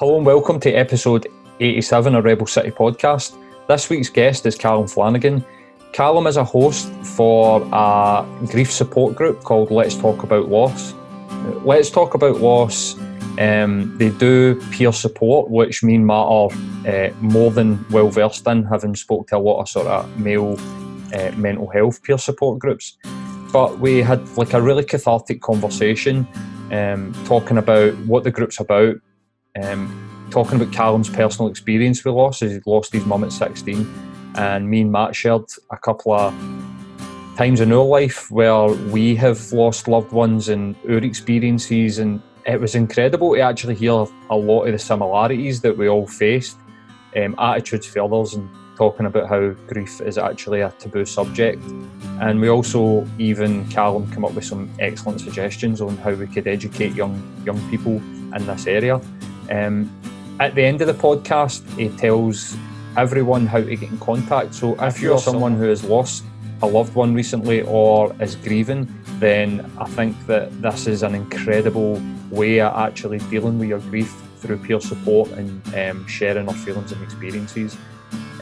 Hello and welcome to episode 87 of Rebel City Podcast. This week's guest is Callum Flanagan. Callum is a host for a grief support group called Let's Talk About Loss. Let's Talk About Loss, um, they do peer support, which mean matter uh, more than well versed in, having spoke to a lot of sort of male uh, mental health peer support groups. But we had like a really cathartic conversation um, talking about what the group's about, um, talking about Callum's personal experience with loss he lost his mum at 16. And me and Matt shared a couple of times in our life where we have lost loved ones and our experiences. And it was incredible to actually hear a lot of the similarities that we all faced, um, attitudes for others, and talking about how grief is actually a taboo subject. And we also, even Callum, come up with some excellent suggestions on how we could educate young young people in this area. Um, at the end of the podcast, he tells everyone how to get in contact. So if you're someone who has lost a loved one recently or is grieving, then I think that this is an incredible way of actually dealing with your grief through peer support and um, sharing our feelings and experiences.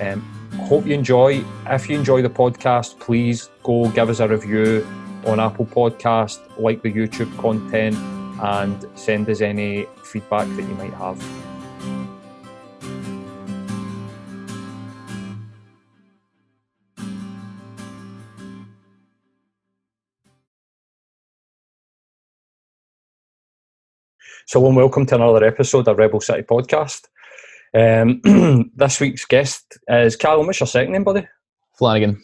Um, hope you enjoy. If you enjoy the podcast, please go give us a review on Apple Podcast, like the YouTube content, and send us any feedback that you might have. So, and welcome to another episode of Rebel City Podcast. Um, this week's guest is Callum. What's your second name, buddy? Flanagan.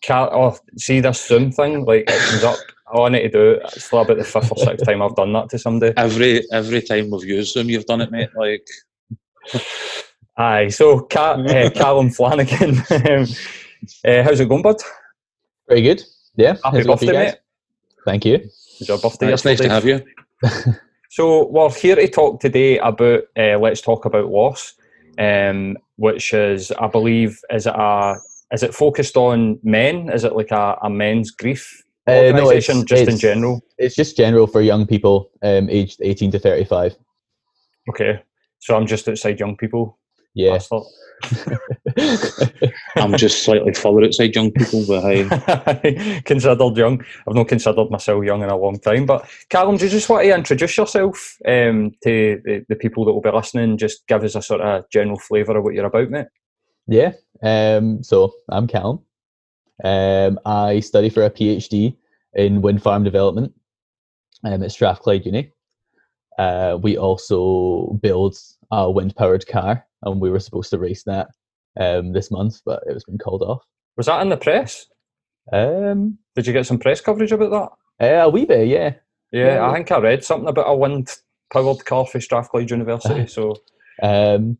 Cal- oh, see this Zoom thing? Like it comes up. All I need to do. It's about the fifth or sixth time I've done that to somebody. Every every time we've used them, you've done it, mate. Like, Aye. So, Ca- uh, Callum Flanagan. um, uh, how's it going, bud? Very good. Yeah. Happy how's it you birthday, mate. Thank you. Was your birthday it's nice to have you. So we're here to talk today about uh, let's talk about loss, um, which is I believe is it a is it focused on men? Is it like a, a men's grief Uh, no, it's, organisation just in general? It's just general for young people um, aged 18 to 35. Okay, so I'm just outside young people. Yeah. I'm just slightly further outside young people, but hey, considered young. I've not considered myself young in a long time. But Callum, do you just want to introduce yourself um, to the, the people that will be listening? Just give us a sort of general flavour of what you're about, mate. yeah. Um, so I'm Callum. Um, I study for a PhD in wind farm development um, at Strathclyde Uni. Uh, we also build a wind powered car, and we were supposed to race that um, this month, but it was been called off. Was that in the press? Um, Did you get some press coverage about that? uh, a wee bit, yeah. Yeah, Yeah. I think I read something about a wind powered car for Strathclyde University. So Um,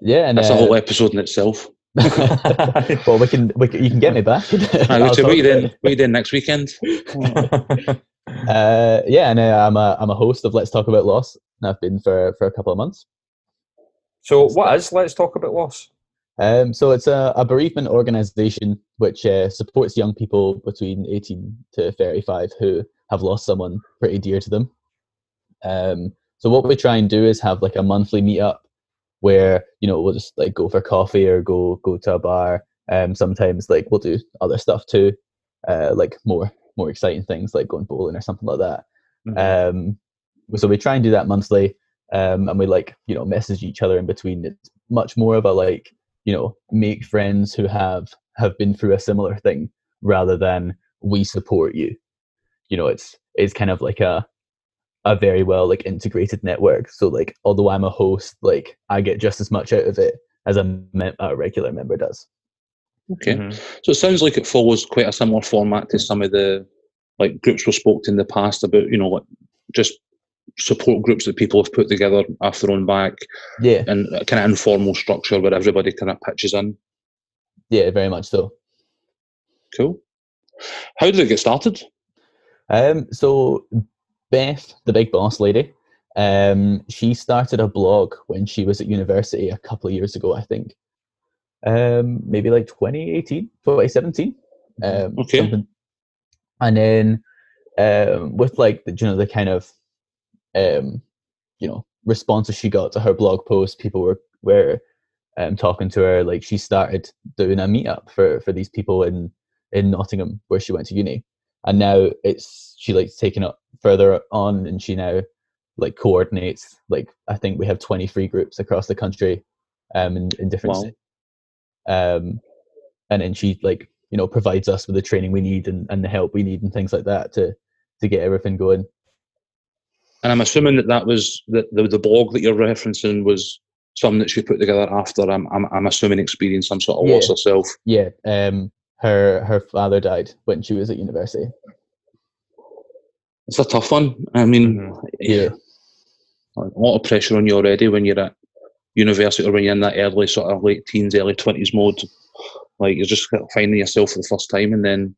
yeah, and that's uh, a whole episode in itself. well, we can, we can, you can get me back. Aye, I'll so what talk you about then? it. You then next weekend? Uh, yeah, and uh, I'm a I'm a host of Let's Talk About Loss. And I've been for for a couple of months. so what is Let's Talk About Loss? Um, so it's a, a bereavement organisation which uh, supports young people between 18 to 35 who have lost someone pretty dear to them. Um, so what we try and do is have like a monthly meetup where you know we'll just like go for coffee or go go to a bar. Um, sometimes like we'll do other stuff too, uh, like more more exciting things like going bowling or something like that. Um, so we try and do that monthly, um, and we like you know message each other in between. It's much more of a like you know make friends who have have been through a similar thing rather than we support you. You know, it's it's kind of like a a very well like integrated network. So like although I'm a host, like I get just as much out of it as a, mem- a regular member does. Okay, Mhm. so it sounds like it follows quite a similar format to some of the like groups we've spoke to in the past about you know like just support groups that people have put together off their own back Yeah, and a kind of informal structure where everybody kind of pitches in. yeah, very much so. Cool. How did it get started? Um, so Beth, the big boss lady, um, she started a blog when she was at university a couple of years ago, I think. Um, maybe like 2018, 2017. Um, Okay. something. And then um, with like the, you know, the kind of um, you know, responses she got to her blog post, people were were um, talking to her. Like she started doing a meetup for for these people in in Nottingham where she went to uni, and now it's she like taking it further on, and she now like coordinates like I think we have 23 groups across the country, um, in, in different. Wow. Um, and then she like you know provides us with the training we need and, and the help we need and things like that to to get everything going. And I'm assuming that that was the, the, the blog that you're referencing was something that she put together after I'm I'm, I'm assuming experienced some sort of loss Yeah. herself. Yeah, um, her her father died when she was at university. It's a tough one. I mean, Mhm. Yeah, a lot of pressure on you already when you're at university or when you're in that early sort of late teens, early twenties mode. Like you're just finding yourself for the first time, and then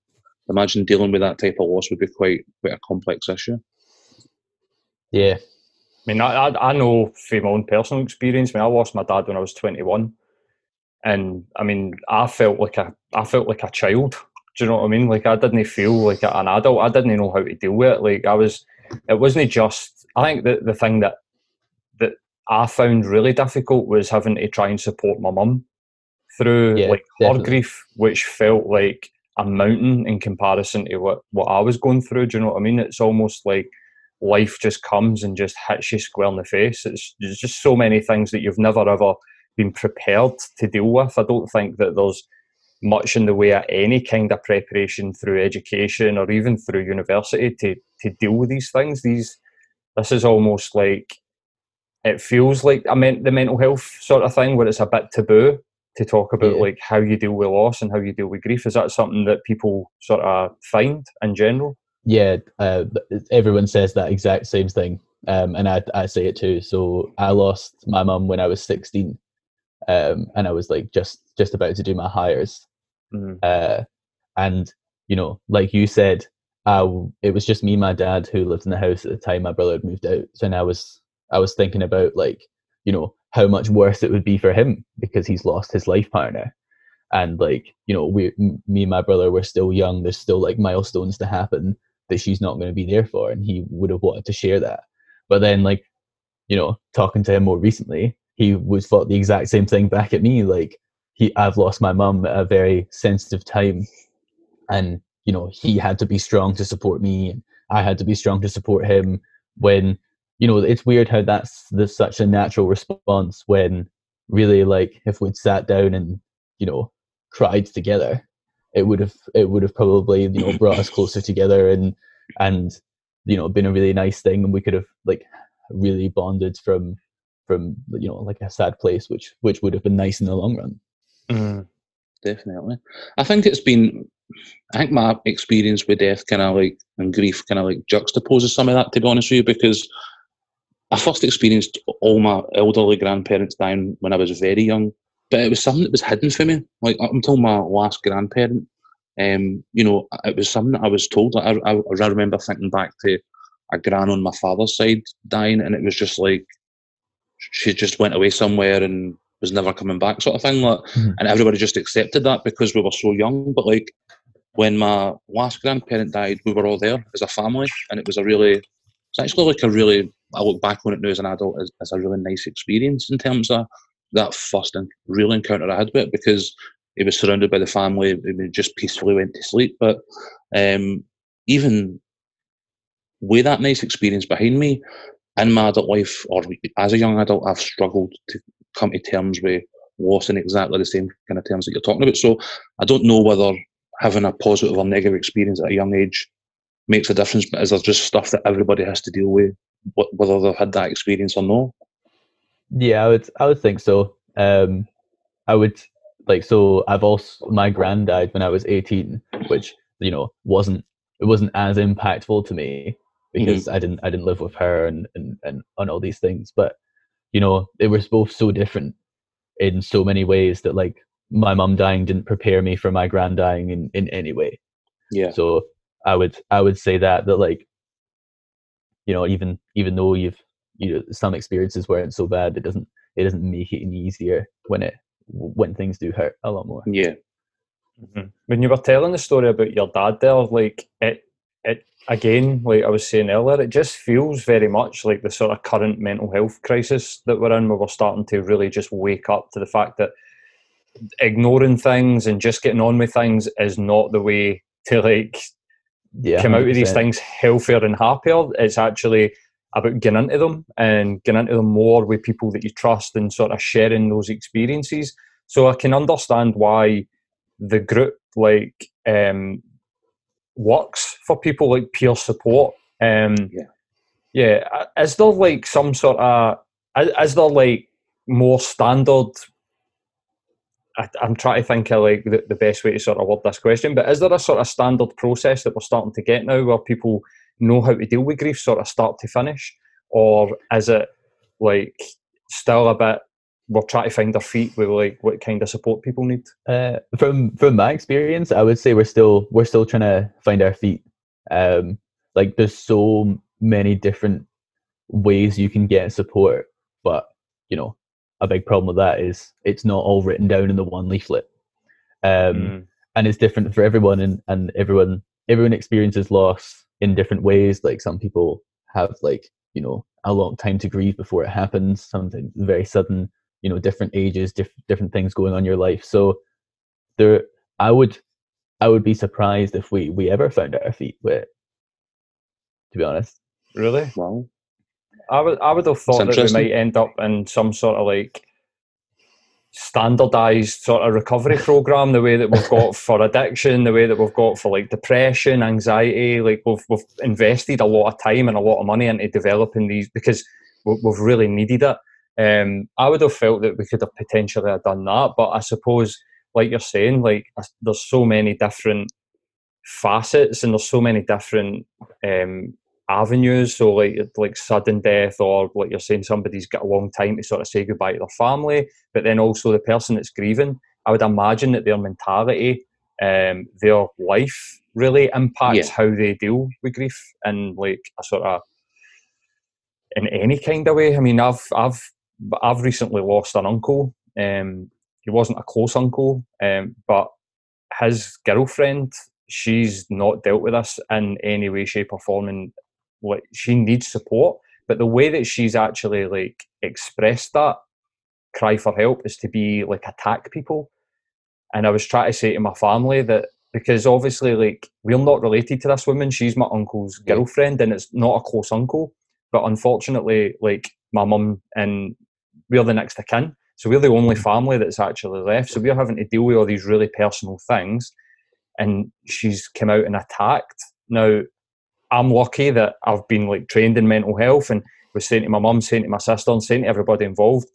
imagine dealing with that type of loss would be quite quite a complex issue. yeah, I mean, I, I, I know from my own personal experience. I mean, I lost my dad when I was 21, and I mean, I felt like a I felt like a child. Do you know what I mean? Like I didn't feel like an adult. I didn't know how to deal with it. Like I was, it wasn't just. I think that the thing that that I found really difficult was having to try and support my mum through Yeah, like her grief, which felt like a mountain in comparison to what what I was going through. Do you know what I mean? It's almost like life just comes and just hits you square in the face. It's there's just so many things that you've never ever been prepared to deal with. I don't think that there's much in the way of any kind of preparation through education or even through university to to deal with these things. These this is almost like it feels like I meant the mental health sort of thing where it's a bit taboo to talk about Yeah. like how you deal with loss and how you deal with grief. Is that something that people sort of find in general? yeah. Uh, everyone says that exact same thing, um, and I I say it too. So I lost my mum when I was sixteen, um, and I was like just just about to do my Highers, Mm. uh, and you know, like you said, it was just me, and my dad, who lived in the house at the time. My brother had moved out, so now I was I was thinking about like you know how much worse it would be for him because he's lost his life partner, and like you know we me and my brother were still young. There's still like milestones to happen that she's not going to be there for, and he would have wanted to share that. But then like you know talking to him more recently, he was thought the exact same thing back at me like he I've lost my mum at a very sensitive time. And you know he had to be strong to support me and I had to be strong to support him when you know it's weird how that's there's such a natural response when really like if we'd sat down and you know cried together it would have it would have probably you know brought us closer together and and you know been a really nice thing. And we could have like really bonded from from you know like a sad place which which would have been nice in the long run Mm. Definitely. I think it's been I think my experience with death kind of like and grief kind of like juxtaposes some of that to be honest with you because I first experienced all my elderly grandparents dying when I was very young, but it was something that was hidden from me. Like up until my last grandparent, um, you know, it was something that I was told. I, I, I remember thinking back to a gran on my father's side dying, and it was just like she just went away somewhere and was never coming back, sort of thing. Like, Mhm. and everybody just accepted that because we were so young. But like when my last grandparent died, we were all there as a family, and it was a really, it's actually like a really. I look back on it now as an adult as, as a really nice experience in terms of that first and real encounter I had with it because it was surrounded by the family and we just peacefully went to sleep. But um, even with that nice experience behind me, in my adult life or as a young adult, I've struggled to come to terms with loss in exactly the same kind of terms that you're talking about. So I don't know whether having a positive or negative experience at a young age makes a difference, but is there just stuff that everybody has to deal with, whether they've had that experience or not? Yeah, I would I would think so. Um I would like so I've also my grand died when I was 18, which, you know, wasn't it wasn't as impactful to me because I didn't I didn't live with her and, and, and on all these things. But, you know, it was both so different in so many ways that like my mum dying didn't prepare me for my grand dying in, in any way. Yeah. So I would I would say that that like you know even even though you've you know some experiences weren't so bad, it doesn't it doesn't make it any easier when it when things do hurt a lot more. Yeah. Mhm. When you were telling the story about your dad there, like it, it again, like I was saying earlier, it just feels very much like the sort of current mental health crisis that we're in, where we're starting to really just wake up to the fact that ignoring things and just getting on with things is not the way to like Yeah, come out of these things healthier and happier. It's actually about getting into them and getting into them more with people that you trust and sort of sharing those experiences. So I can understand why the group like um, works for people like peer support. Um, Yeah. yeah. Is there like some sort of is, is there like more standard? I, I'm trying to think of like the, the best way to sort of word this question, but is there a sort of standard process that we're starting to get now where people know how to deal with grief sort of start to finish? Or is it like still a bit we're trying to find our feet with like what kind of support people need? Uh, from from my experience, I would say we're still we're still trying to find our feet. Um, like there's so many different ways you can get support, but you know, a big problem with that is it's not all written down in the one leaflet. Um, Mm, and it's different for everyone and, and everyone everyone experiences loss in different ways like some people have like you know a long time to grieve before it happens something very sudden you know different ages diff- different things going on in your life. So there i would i would be surprised if we we ever found our feet with it, to be honest. Really? Wow. I would I would have thought that we might end up in some sort of like standardized sort of recovery program the way that we've got for addiction the way that we've got for like depression anxiety. Like we've, we've invested a lot of time and a lot of money into developing these because we- we've really needed it um, i would have felt that we could have potentially have done that but i suppose like you're saying like there's so many different facets and there's so many different um, avenues. So like like sudden death, or like you're saying, somebody's got a long time to sort of say goodbye to their family, but then also the person that's grieving. I would imagine that their mentality, um, their life really impacts Yeah. how they deal with grief and like a sort of in any kind of way. I mean, I've I've I've recently lost an uncle. Um, he wasn't a close uncle, um, but his girlfriend, she's not dealt with this in any way, shape, or form, and like she needs support. But the way that she's actually like expressed that cry for help is to be like attack people. And I was trying to say to my family that because obviously like we're not related to this woman, she's my uncle's girlfriend, and it's not a close uncle. But unfortunately, like my mum and we're the next of kin. So we're the only family that's actually left. So we're having to deal with all these really personal things. And she's come out and attacked. Now, I'm lucky that I've been like trained in mental health and was saying to my mum, saying to my sister, and saying to everybody involved,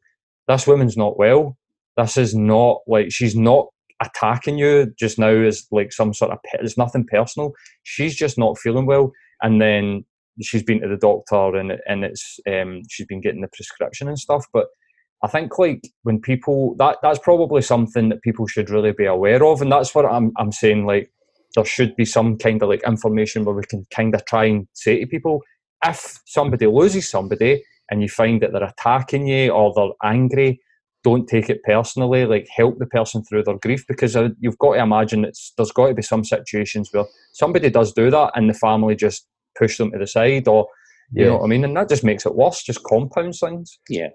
this woman's not well. This is not like she's not attacking you just now as like some sort of it's nothing personal. She's just not feeling well. And then she's been to the doctor and and it's um she's been getting the prescription and stuff. But I think like when people that that's probably something that people should really be aware of, and that's what I'm I'm saying. Like there should be some kind of like information where we can kind of try and say to people if somebody loses somebody and you find that they're attacking you or they're angry, don't take it personally. Like help the person through their grief because uh, you've got to imagine it's there's got to be some situations where somebody does do that and the family just push them to the side or you Yeah. know what I mean, and that just makes it worse. Just compounds things. Yeah.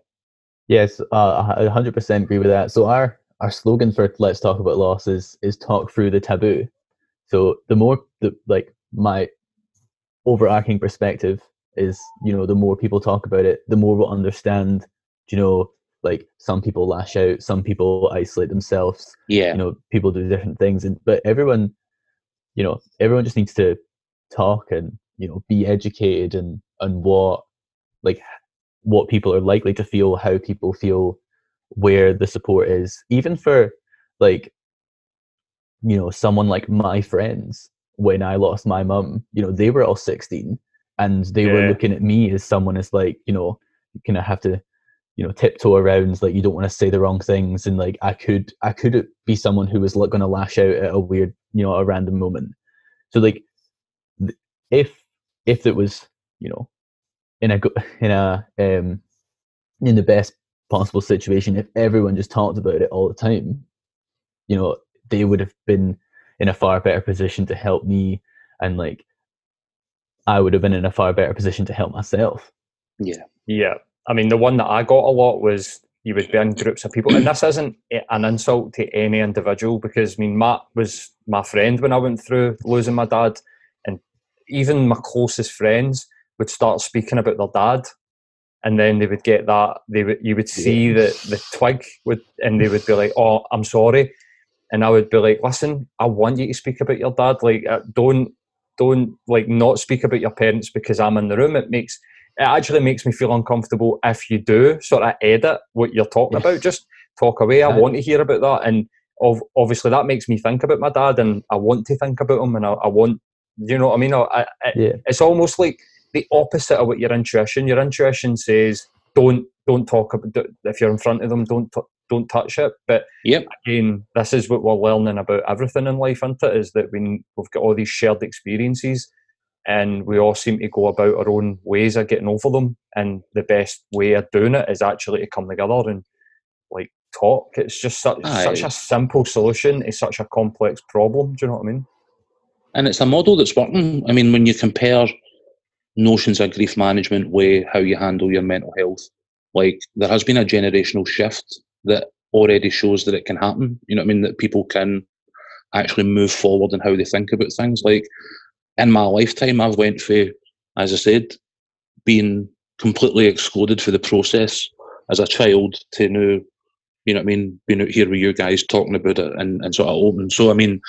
Yes, uh, I 100% agree with that. So our our slogan for Let's Talk About Loss is is talk through the taboo. So the more the like my overarching perspective is, you know, the more people talk about it, the more we'll understand, you know, like some people lash out, some people isolate themselves, Yeah. you know, people do different things and but everyone, you know, everyone just needs to talk and, you know, be educated and and what like what people are likely to feel, how people feel, where the support is, even for like, you know, someone like my friends when I lost my mum, you know, they were all 16 and they were looking at me as someone as like, you know, you kind of have to, you know, tiptoe around, like you don't want to say the wrong things. And like, I could, I could be someone who was like going to lash out at a weird, you know, a random moment. So like, if, if it was, you know, in a in a um in the best possible situation if everyone just talked about it all the time you know they would have been in a far better position to help me and like I would have been in a far better position to help myself. Yeah. Yeah. I mean, the one that I got a lot was you would be in groups of people, and this isn't an insult to any individual because I mean, Matt was my friend when I went through losing my dad, and even my closest friends would start speaking about their dad, and then they would get that they would you would see yeah. the twig would, and they would be like, "Oh, I'm sorry," and I would be like, "Listen, I want you to speak about your dad. Like, uh, don't don't like not speak about your parents because I'm in the room. It makes it actually makes me feel uncomfortable if you do sort of edit what you're talking about. Just talk away. I want to hear about that, and obviously that makes me think about my dad, and I want to think about him, and I, I want, you know what I mean? I, I, yeah. It's almost like the opposite of what your intuition. Your intuition says, "Don't don't talk about if you're in front of them. Don't t- don't touch it." But yep. again, this is what we're learning about everything in life, isn't it? Is that we we've got all these shared experiences and we all seem to go about our own ways of getting over them and the best way of doing it is actually to come together and like talk it's just such, such a simple solution it's such a complex problem do you know what i mean and it's a model that's working i mean when you compare notions of grief management way how you handle your mental health. Like there has been a generational shift that already shows that it can happen. You know what i mean? That people can actually move forward in how they think about things. Like in my lifetime, I've went through, as I said, being completely excluded for the process as a child to now, you know what I mean, being out here with you guys talking about it and, and sort of open. So, I mean,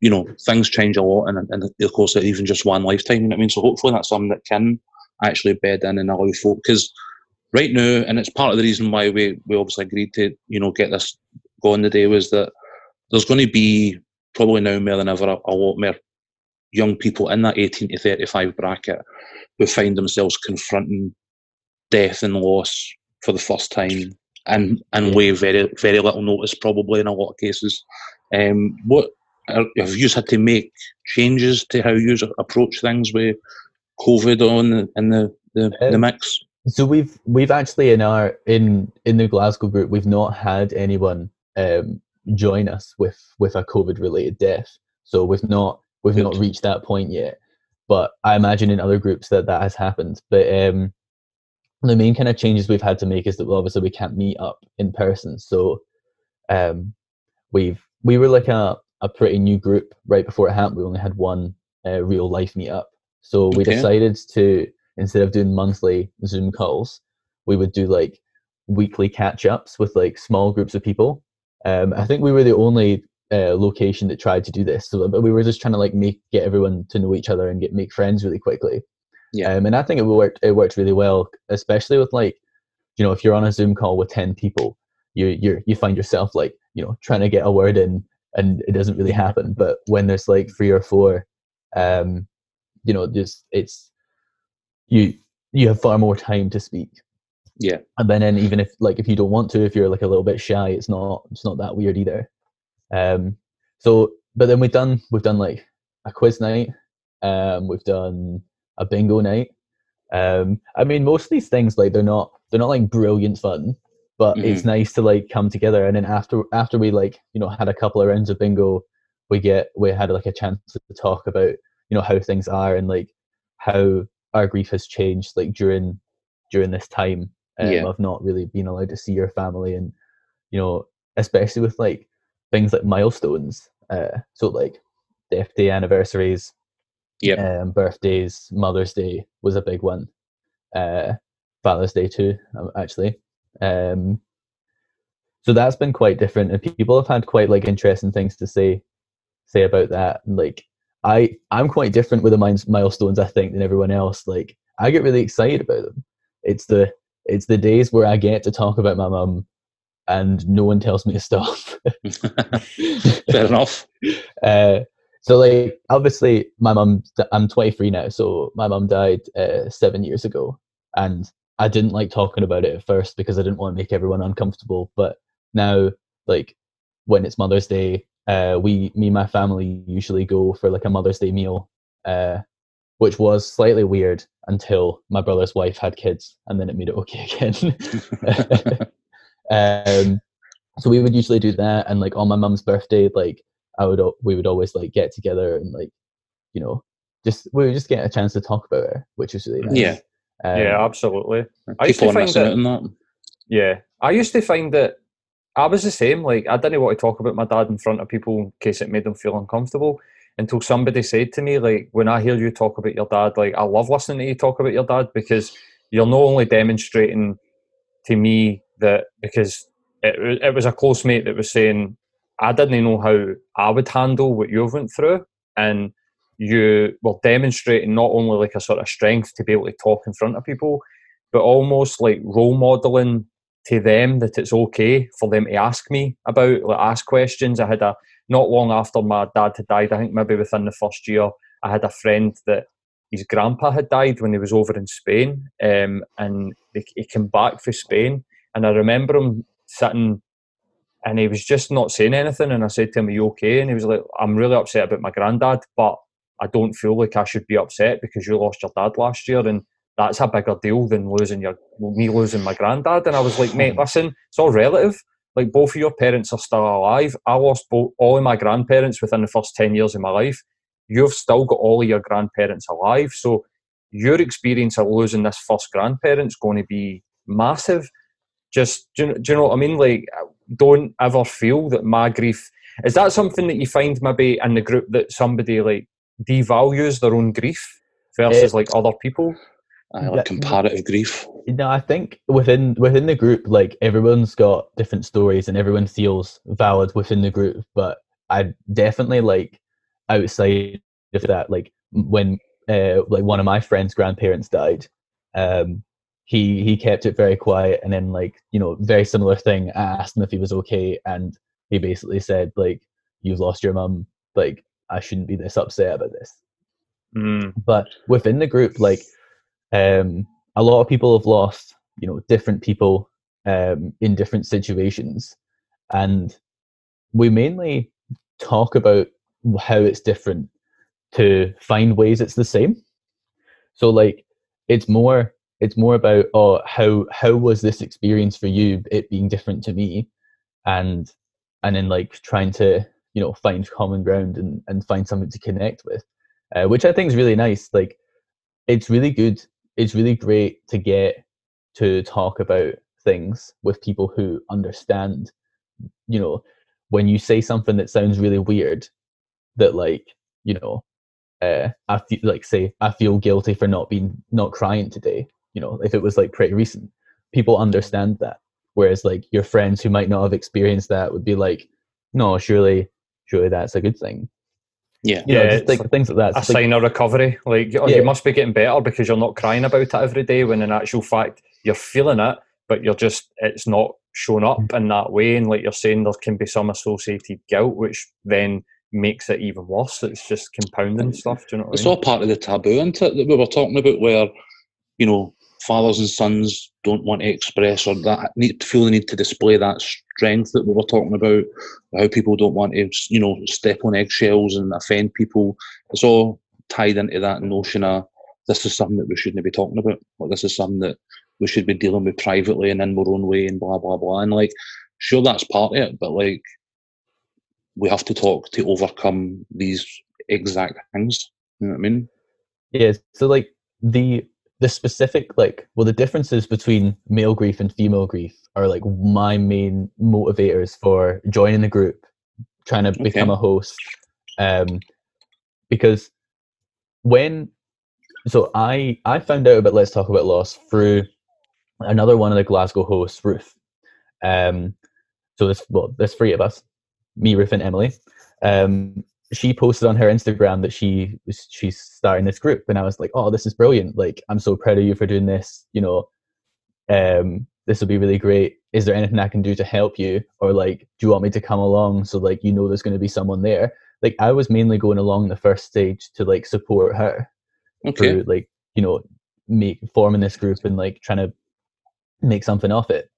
you know, things change a lot and, and of course, even just one lifetime, you know what I mean? So hopefully that's something that can actually bed in and allow folk, because right now, and it's part of the reason why we, we obviously agreed to, you know, get this going today was that there's going to be probably now more than ever a, a lot more young people in that 18 to 35 bracket who find themselves confronting death and loss for the first time and and with very very little notice probably in a lot of cases. Um, what have you had to make changes to how you approach things with COVID on in the the, um, the mix? So we've we've actually in our in in the Glasgow group we've not had anyone um, join us with with a COVID related death. So we've not We've Good. not reached that point yet, but I imagine in other groups that that has happened. But um, the main kind of changes we've had to make is that well, obviously we can't meet up in person. So um, we've we were like a a pretty new group right before it happened. We only had one uh, real life meetup. So we okay. decided to instead of doing monthly Zoom calls, we would do like weekly catch ups with like small groups of people. Um, I think we were the only uh, location that tried to do this. So we were just trying to like make get everyone to know each other and get make friends really quickly. Yeah. Um, and I think it worked. It worked really well, especially with like, you know, if you're on a Zoom call with ten people, you you you find yourself like you know trying to get a word in and it doesn't really happen. But when there's like three or four, um, you know, just it's you you have far more time to speak. Yeah. And then, and even if like if you don't want to, if you're like a little bit shy, it's not it's not that weird either. Um, so, but then we've done we've done like a quiz night. Um, we've done a bingo night. Um, I mean, most of these things like they're not they're not like brilliant fun, but mm-hmm. it's nice to like come together. And then after after we like you know had a couple of rounds of bingo, we get we had like a chance to talk about you know how things are and like how our grief has changed like during during this time um, yeah. of not really being allowed to see your family and you know especially with like things like milestones. Uh, so like death day anniversaries, yeah, um, birthdays, Mother's Day was a big one. Uh, Father's Day too, um, actually. Um, so that's been quite different, and people have had quite like interesting things to say say about that. And like I, I'm quite different with the milestones, I think, than everyone else. Like I get really excited about them. It's the it's the days where I get to talk about my mum and no one tells me to stop. Fair enough. Uh, so like obviously my mum i'm 23 now so my mum died uh, seven years ago and i didn't like talking about it at first because i didn't want to make everyone uncomfortable but now like when it's mother's day uh, we me and my family usually go for like a mother's day meal uh, which was slightly weird until my brother's wife had kids and then it made it okay again um, so we would usually do that, and like on my mum's birthday, like I would we would always like get together and like you know just we were just get a chance to talk about her, which was really nice. Yeah. Um, yeah, absolutely. I used to find that- that. Yeah, I used to find that I was the same. Like, I didn't want to talk about my dad in front of people in case it made them feel uncomfortable. Until somebody said to me, like, when I hear you talk about your dad, like, I love listening to you talk about your dad because you're not only demonstrating to me that because it, it was a close mate that was saying, I didn't know how I would handle what you went through. And you were demonstrating not only like a sort of strength to be able to talk in front of people, but almost like role modeling to them that it's okay for them to ask me about, like ask questions. I had a not long after my dad had died, I think maybe within the first year, I had a friend that his grandpa had died when he was over in Spain, um, and he, came back from Spain, and I remember him sitting. And he was just not saying anything. And I said to him, Are you okay? And he was like, I'm really upset about my granddad, but I don't feel like I should be upset because you lost your dad last year. And that's a bigger deal than losing your me losing my granddad. And I was like, mate, hmm. listen, it's all relative. Like both of your parents are still alive. I lost both all of my grandparents within the first ten years of my life. You've still got all of your grandparents alive. So your experience of losing this first grandparent's going to be massive. Just do you, do you know what I mean? Like, don't ever feel that my grief is that something that you find maybe in the group that somebody like devalues their own grief versus like other people. I like comparative grief. No, I think within within the group, like everyone's got different stories and everyone feels valid within the group. But I definitely like outside of that, like when uh, like one of my friends' grandparents died, um, he he kept it very quiet, and then like you know, very similar thing. I asked him if he was okay, and he basically said like, "You've lost your mum. Like I shouldn't be this upset about this." Mm, but within the group like um a lot of people have lost you know different people um in different situations. And we mainly talk about how it's different to find ways it's the same. So like it's more it's more about oh how how was this experience for you it being different to me? And and then like trying to you know find common ground and and find something to connect with uh, which I think is really nice. Like, it's really good. It's really great to get to talk about things with people who understand. You know, when you say something that sounds really weird, that like you know, uh, I feel like say I feel guilty for not being not crying today. You know, if it was like pretty recent, people understand that. Whereas like your friends who might not have experienced that would be like, no, surely, surely that's a good thing. Yeah. You know, Yeah, just like like things like that. a like- sign of recovery. Like oh, Yeah. you must be getting better because you're not crying about it every day. When in actual fact you're feeling it, but you're just it's not shown up Mm. in that way. And like you're saying, there can be some associated guilt, which then makes it even worse. It's just compounding stuff. Do you know what It's I mean? all part of the taboo, isn't it, that we were talking about, where you know fathers and sons don't want to express or that need to feel the need to display that strength that we were talking about. How people don't want to, you know, step on eggshells and offend people. It's all tied into that notion of this is something that we shouldn't be talking about. Like this is something that we should be dealing with privately and in our own way and blah blah blah. And like, sure, that's part of it, but like, we have to talk to overcome these exact things. You know what I mean? Yeah, so like the the specific like well the differences between male grief and female grief are like my main motivators for joining the group, trying to become a host. Um because when so I I found out about Let's Talk About Loss through another one of the Glasgow hosts, Ruth. Um so this well there's three of us, me, Ruth and Emily. Um she posted on her Instagram that she was she's starting this group, and I was like, "Oh, this is brilliant! Like, I'm so proud of you for doing this. You know, um, this will be really great. Is there anything I can do to help you, or like, do you want me to come along so like you know there's going to be someone there?" Like, I was mainly going along the first stage to like support her Okay. through like you know make forming this group and like trying to make something of it.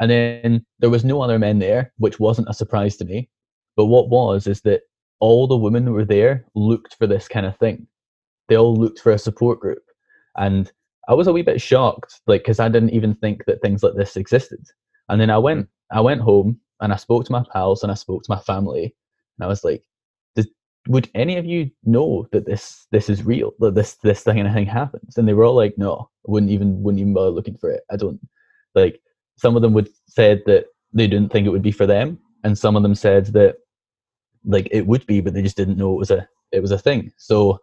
And then there was no other men there, which wasn't a surprise to me. But what was is that all the women who were there looked for this kind of thing. They all looked for a support group. And I was a wee bit shocked, like, because I didn't even think that things like this existed. And then I went, mm. I went home and I spoke to my pals and I spoke to my family, and I was like, would any of you know that this this is real that this this thing and thing happens and they were all like no wouldn't even wouldn't even bother looking for it i don't like some of them would said that they didn't think it would be for them and some of them said that like it would be but they just didn't know it was a it was a thing. So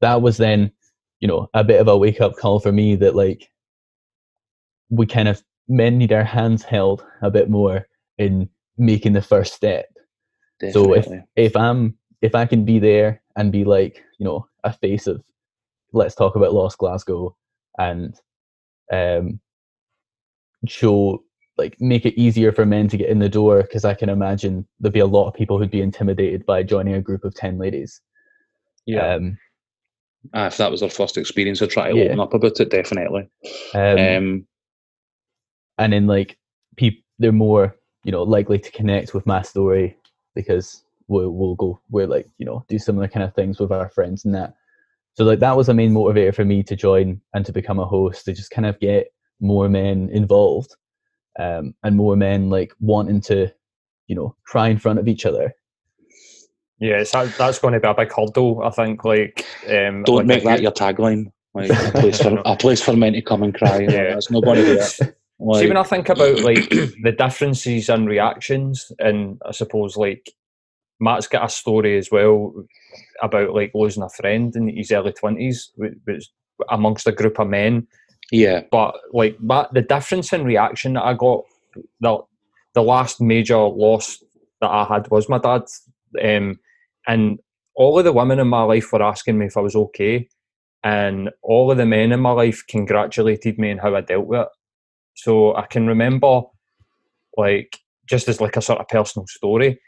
that was then you know a bit of a wake up call for me that like we kind of men need our hands held a bit more in making the first step. So if if I'm if I can be there and be like you know a face of let's talk about Loss Glasgow and um show like make it easier for men to get in the door because I can imagine there'd be a lot of people who'd be intimidated by joining a group of ten ladies. Yeah. Um, Ah, if that was their first experience, I'd try to Yeah. open up about it. Definitely. um, Um, and then like people they're more you know likely to connect with my story because we'll, we'll go we're like you know do similar kind of things with our friends and that so like that was a main motivator for me to join and to become a host to just kind of get more men involved um, and more men like wanting to you know cry in front of each other Yeah, it's, that, that's going to be a big hurdle, I think. Like, um, don't like make that group- your tagline. Like a place for a place for men to come and cry. Yeah. That's not going to be it. See, when I think about like the differences in reactions, and I suppose like Matt's got a story as well about like losing a friend in his early twenties, amongst a group of men. Yeah, But like but the difference in reaction that I got, the the last major loss that I had was my dad, um, and all of the women in my life were asking me if I was okay, and all of the men in my life congratulated me on how I dealt with it. So I can remember, like, just as like a sort of personal story,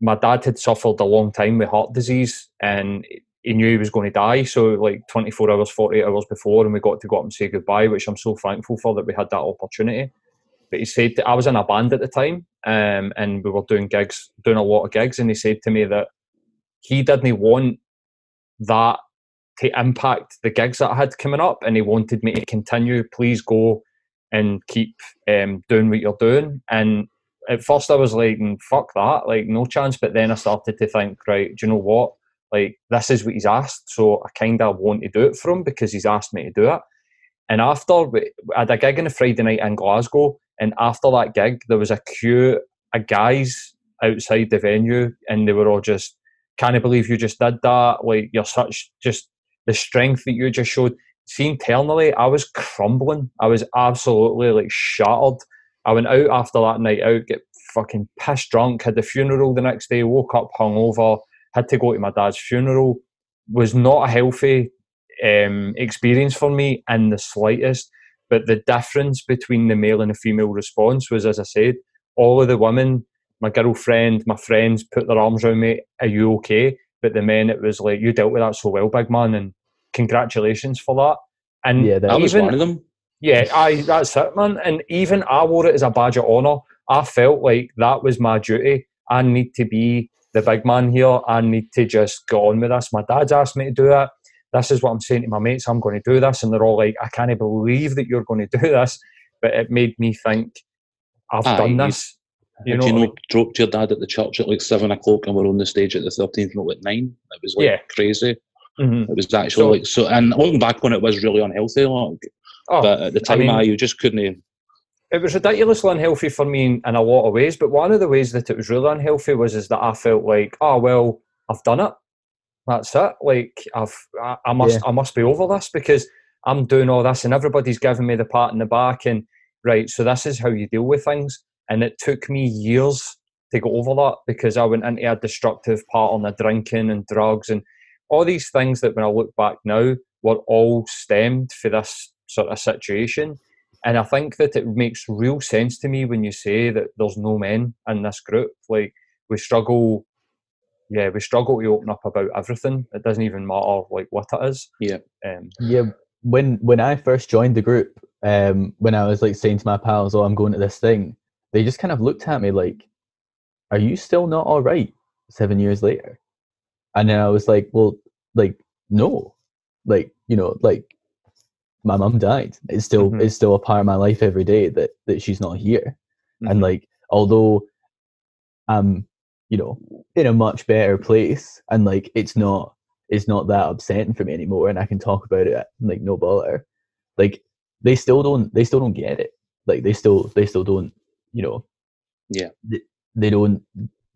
my dad had suffered a long time with heart disease, and he knew he was going to die. So like 24 hours, 48 hours before, and we got to go up and say goodbye, which I'm so thankful for that we had that opportunity. But he said that I was in a band at the time, um, and we were doing gigs, doing a lot of gigs, and he said to me that he didn't want that to impact the gigs that I had coming up, and he wanted me to continue. Please go and keep um, doing what you're doing. And at first, I was like, "Mm, "Fuck that!" Like, no chance. But then I started to think, right, do you know what? Like, this is what he's asked, so I kind of want to do it for him because he's asked me to do it. And after we I had a gig on a Friday night in Glasgow, and after that gig, there was a queue of guys outside the venue, and they were all just, "Can't believe you just did that! Like, you're such just the strength that you just showed." See, internally, I was crumbling. I was absolutely like shattered. I went out after that night out, get fucking pissed drunk, had the funeral the next day, woke up hungover, had to go to my dad's funeral. Was not a healthy um, experience for me in the slightest. But the difference between the male and the female response was, as I said, all of the women, my girlfriend, my friends, put their arms around me. Are you okay? But the men, it was like you dealt with that so well, big man, and congratulations for that. And Yeah, that I was one of them. yeah, I that's it, man. And even I wore it as a badge of honour. I felt like that was my duty. I need to be the big man here. I need to just go on with this. My dad's asked me to do it. This is what I'm saying to my mates. I'm going to do this, and they're all like, "I can't believe that you're going to do this." But it made me think, I've Aye, done this. You know, you know, like- dropped your dad at the church at like seven o'clock, and we're on the stage at the 13th Note at nine. It was like Yeah. crazy. Mhm. It was actually So- like so. And looking back on it, was really unhealthy. Like, Oh, but at the I time, mean- I, you just couldn't. It was ridiculously unhealthy for me in, in a lot of ways. But one of the ways that it was really unhealthy was is that I felt like, oh well, I've done it. That's it. Like I've, I, I must, I must be over this because I'm doing all this, and everybody's giving me the pat in the back, and right. So this is how you deal with things. And it took me years to get over that because I went into a destructive part on the drinking and drugs and all these things that when I look back now were all stemmed for this sort of situation. And I think that it makes real sense to me when you say that there's no men in this group. Like we struggle, yeah, we struggle to open up about everything. It doesn't even matter like what it is. Yeah. Um, yeah when when i first joined the group um when i was like saying to my pals oh i'm going to this thing they just kind of looked at me like are you still not all right seven years later and then i was like well like no like you know like my mum died it's still Mhm. it's still a part of my life every day that that she's not here mhm. and like although i'm you know in a much better place and like it's not it's not that upsetting for me anymore and I can talk about it like no bother. Like they still don't they still don't get it. Like they still they still don't, you know. Yeah. They, they don't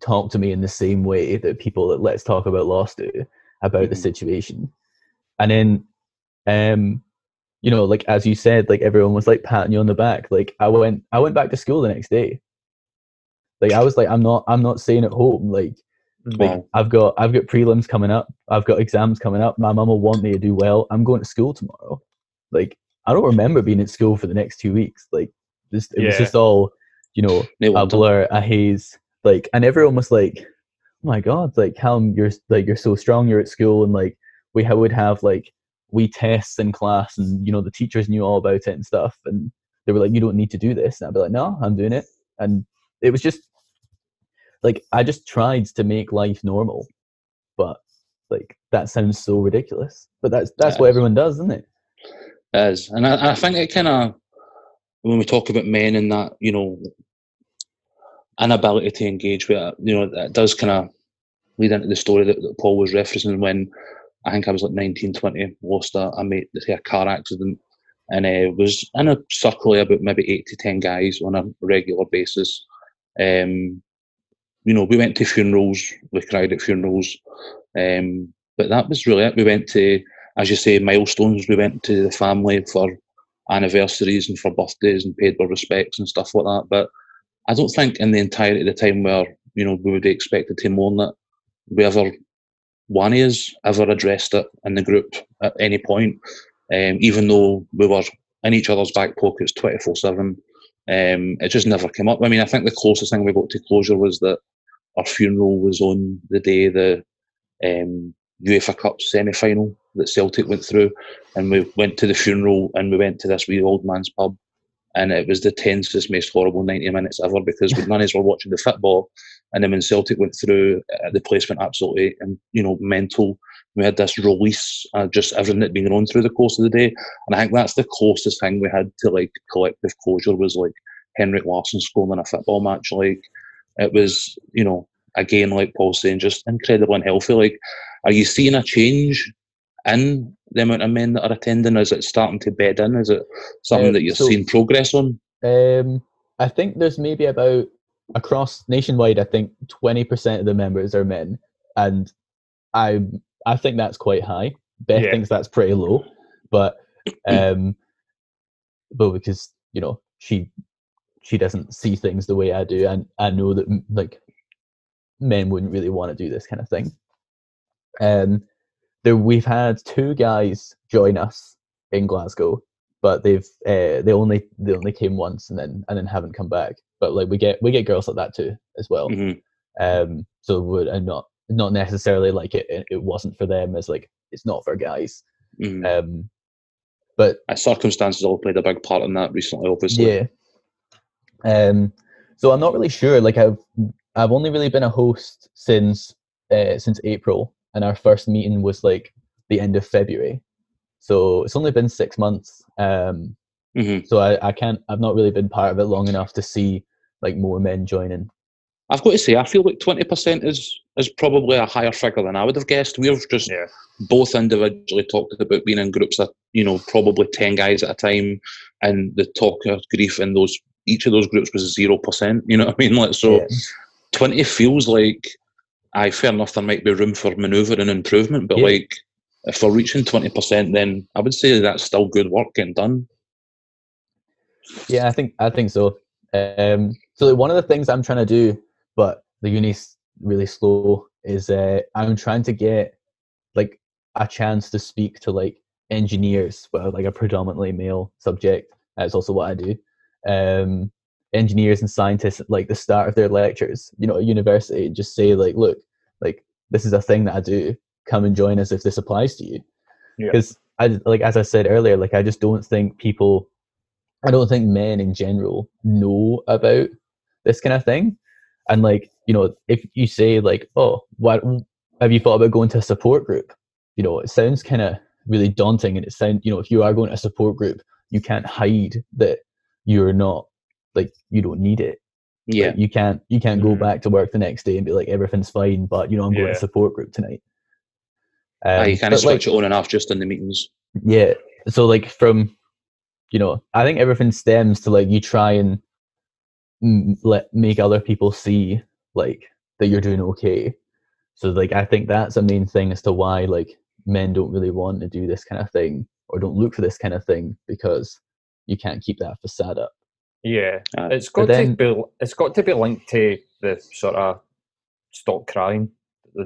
talk to me in the same way that people that let's talk about loss do about mm-hmm. the situation. And then um you know, like as you said, like everyone was like patting you on the back. Like I went I went back to school the next day. Like I was like, I'm not I'm not staying at home. Like like I've got I've got prelims coming up. I've got exams coming up. My mum will want me to do well. I'm going to school tomorrow. Like I don't remember being at school for the next two weeks. Like just it yeah. was just all, you know, a blur, a haze. Like and everyone was like, Oh my god, like Callum, you're like you're so strong, you're at school and like we would have like we tests in class and you know the teachers knew all about it and stuff and they were like, You don't need to do this and I'd be like, No, I'm doing it. And it was just like I just tried to make life normal, but like that sounds so ridiculous. But that's that's yeah. what everyone does, isn't it? It is, and I, I think it kind of when we talk about men and that you know inability to engage with it, you know, that does kind of lead into the story that, that, Paul was referencing when I think I was like 19, 20, lost a, a mate to a car accident and uh, was in a circle of about maybe eight to 10 guys on a regular basis. Um, you know, we went to funerals, we cried at funerals, um, but that was really it. We went to, as you say, milestones. We went to the family for anniversaries and for birthdays and paid our respects and stuff like that. But I don't think in the entirety of the time where you know we would be expected to mourn that we ever one us ever addressed it in the group at any point, um, even though we were in each other's back pockets twenty four seven. Um, it just never came up. I mean, I think the closest thing we got to closure was that our funeral was on the day the um, UEFA Cup semi final that Celtic went through, and we went to the funeral and we went to this wee old man's pub, and it was the tensest, most horrible ninety minutes ever because none of us were watching the football, and then when Celtic went through, uh, the place went absolutely and you know mental. We had this release, uh, just everything that had been going on through the course of the day, and I think that's the closest thing we had to like collective closure was like Henrik Larsson scoring a football match, like it was, you know, again, like Paul's saying, just incredibly unhealthy. Like, are you seeing a change in the amount of men that are attending? Is it starting to bed in? Is it something uh, that you're so, seeing progress on? Um, I think there's maybe about across nationwide. I think twenty percent of the members are men, and I I think that's quite high. Beth yeah. thinks that's pretty low, but um, but because you know she she doesn't see things the way I do, and I know that like men wouldn't really want to do this kind of thing. Um, there we've had two guys join us in Glasgow, but they've uh, they only they only came once and then and then haven't come back. But like we get we get girls like that too as well. Mm-hmm. Um, so would and not not necessarily like it it wasn't for them as like it's not for guys. Mm-hmm. Um, but uh, circumstances all played a big part in that recently, obviously. Yeah, um, so I'm not really sure. Like I've I've only really been a host since uh, since April, and our first meeting was like the end of February. So it's only been six months. Um, mm-hmm. So I, I can't. I've not really been part of it long enough to see like more men joining. I've got to say, I feel like twenty percent is is probably a higher figure than I would have guessed. We've just yeah. both individually talked about being in groups that you know probably ten guys at a time, and the talk of grief in those each of those groups was zero percent. You know what I mean? Like so, yeah. twenty feels like, I fair enough. There might be room for manoeuvre and improvement, but yeah. like if we're reaching twenty percent, then I would say that's still good work getting done. Yeah, I think I think so. Um, so one of the things I'm trying to do, but the uni's really slow, is uh, I'm trying to get like a chance to speak to like engineers, but like a predominantly male subject. That's also what I do um, engineers and scientists like the start of their lectures, you know, at university, just say like, look, like this is a thing that I do. Come and join us if this applies to you. Because yeah. I like as I said earlier, like I just don't think people, I don't think men in general know about this kind of thing. And like you know, if you say like, oh, what have you thought about going to a support group? You know, it sounds kind of really daunting, and it sounds you know, if you are going to a support group, you can't hide that you're not like you don't need it Yeah. Like, you can't you can't go Mhm. back to work the next day and be like everything's fine, but you know I'm going Yeah. to support group tonight. Um, you kind but, of like, switch it on and off just in the meetings. yeah. So like from, you know, I think everything stems to like you try and m- let make other people see like that you're doing okay. So like I think that's a main thing as to why like men don't really want to do this kind of thing or don't look for this kind of thing because you can't keep that facade up. Yeah, Aye. it's got then- to be. It's got to be linked to the sort of stop crying.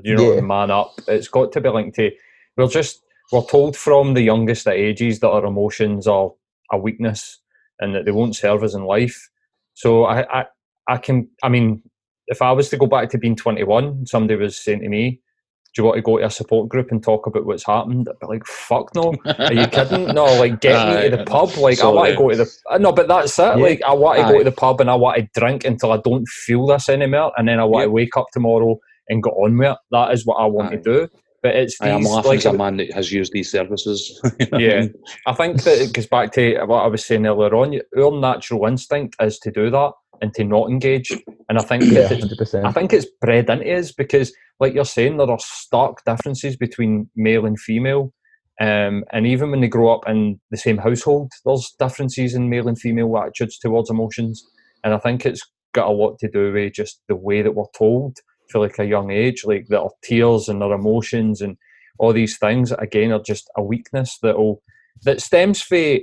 You know, Yeah. man up. It's got to be linked to. We're just we're told from the youngest at ages that our emotions are a weakness and that they won't serve us in life. So I, I, I can. I mean, if I was to go back to being twenty one, somebody was saying to me, "Do you want to go to a support group and talk about what's happened?" I'd be like, "Fuck no." Are you kidding? No, like get me to the pub. Like I want to go to the. No, but that's it. Yeah. Like I want to go to the pub and I want to drink until I don't feel this anymore, and then I want to wake up tomorrow and go on with it. That is what I want Aye. to do. But it's these, I am these laughing like as a man that has used these services. You know what I Yeah. mean? I think that it goes back to what I was saying earlier on. Our natural instinct is to do that and to not engage. And I think Yeah, it's. I think it's bred into us because, like you're saying, there are stark differences between male and female. Um, and even when they grow up in the same household, there's differences in male and female attitudes towards emotions. And I think it's got a lot to do with just the way that we're told for like a young age, like that our tears and our emotions and all these things again are just a weakness that will that stems from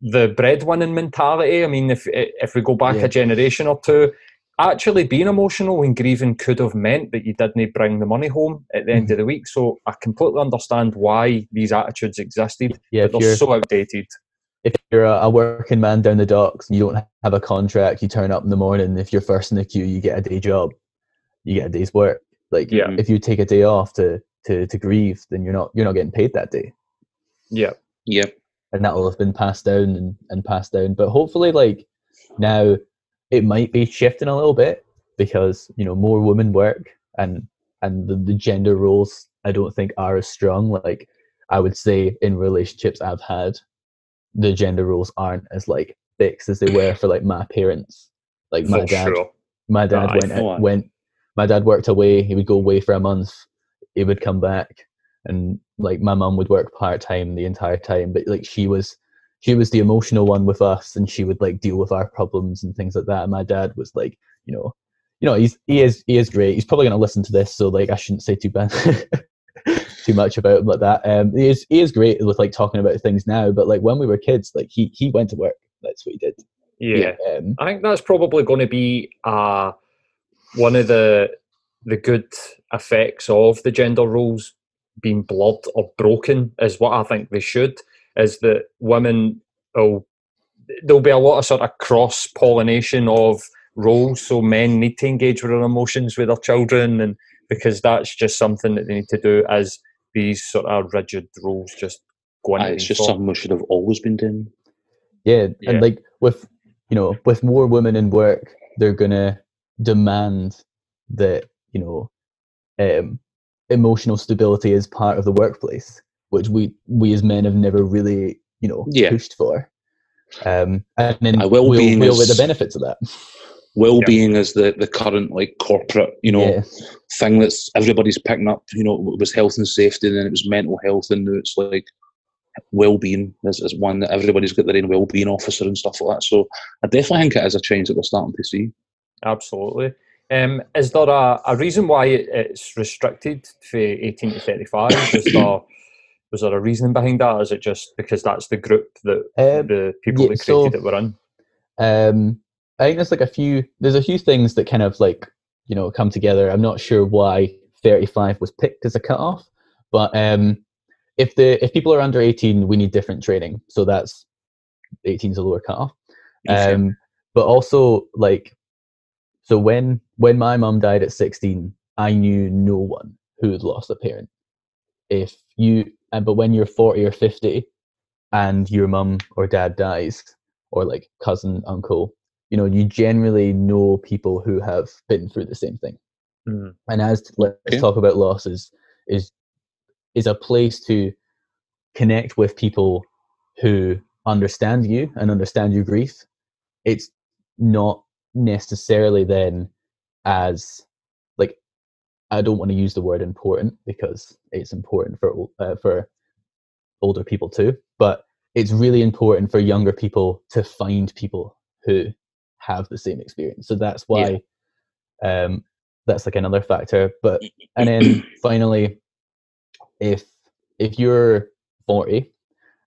the breadwinning mentality. I mean, if if we go back Yeah. a generation or two, actually being emotional and grieving could have meant that you didn't bring the money home at the end of mm-hmm. the week. So I completely understand why these attitudes existed, yeah, but they're so outdated. if you're a, a working man down the docks and you don't have a contract, you turn up in the morning. If you're first in the queue, you get a day job, you get a day's work. Like Yeah. if you take a day off to to to grieve, then you're not you're not getting paid that day, Yeah, Yeah. and that will have been passed down and and passed down. But hopefully, like now, it might be shifting a little bit because you know more women work and and the, the gender roles I don't think are as strong. Like I would say in relationships I've had, the gender roles aren't as like fixed as they were for like my parents. Like my for dad, sure. my dad Aye, went out, went. My dad worked away. He would go away for a month. He would come back, and like my mum would work part time the entire time. But like she was, she was the emotional one with us, and she would like deal with our problems and things like that. And my dad was like, you know, you know, he's he is he is great. He's probably going to listen to this, so like I shouldn't say too bad, too much about him like that. Um, he is he is great with like talking about things now, but like when we were kids, like he he went to work. That's what he did. Yeah. Um, I think that's probably going to be uh, one of the the good effects of the gender roles being blurred or broken is what I think they should is that women will there'll be a lot of sort of cross pollination of roles so men need to engage with their emotions with their children and because that's just something that they need to do as these sort of rigid roles just go into it's just for- something we should have always been doing. Yeah, Yeah. and like with you know with more women in work, they're gonna demand that you know um, emotional stability is part of the workplace, which we we as men have never really you know Yeah. pushed for. Um, and then Aye, we'll, well-being we'll get the is- benefits of that. Well-being is the, the current like corporate, you know, yeah, thing that's everybody's picking up. You know, it was health and safety, and then it was mental health, and now it's like well-being is, is one that everybody's got their own well-being officer and stuff like that. So I definitely think it is a change that we're starting to see. Absolutely. Um, is there a, a reason why it, it's restricted for 18 to 35? Is there, was there a reason behind that? Is it just because that's the group that Um, the people yeah, that created so- it were in? Um, I think there's like a few. There's a few things that kind of like you know come together. I'm not sure why 35 was picked as a cutoff, but um, if the if people are under 18, we need different training. So that's 18 is a lower cutoff. Um, but also like, so when when my mum died at 16, I knew no one who had lost a parent. If you, but when you're 40 or 50, and your mum or dad dies, or like cousin, uncle, you know, you generally know people who have been through the same thing. Mm. And as let's Okay. talk about losses, is is a place to connect with people who understand you and understand your grief. It's not necessarily then as like I don't want to use the word important because it's important for uh, for older people too, but it's really important for younger people to find people who have the same experience. So that's why yeah. um, that's like another factor. But and then finally, if if you're 40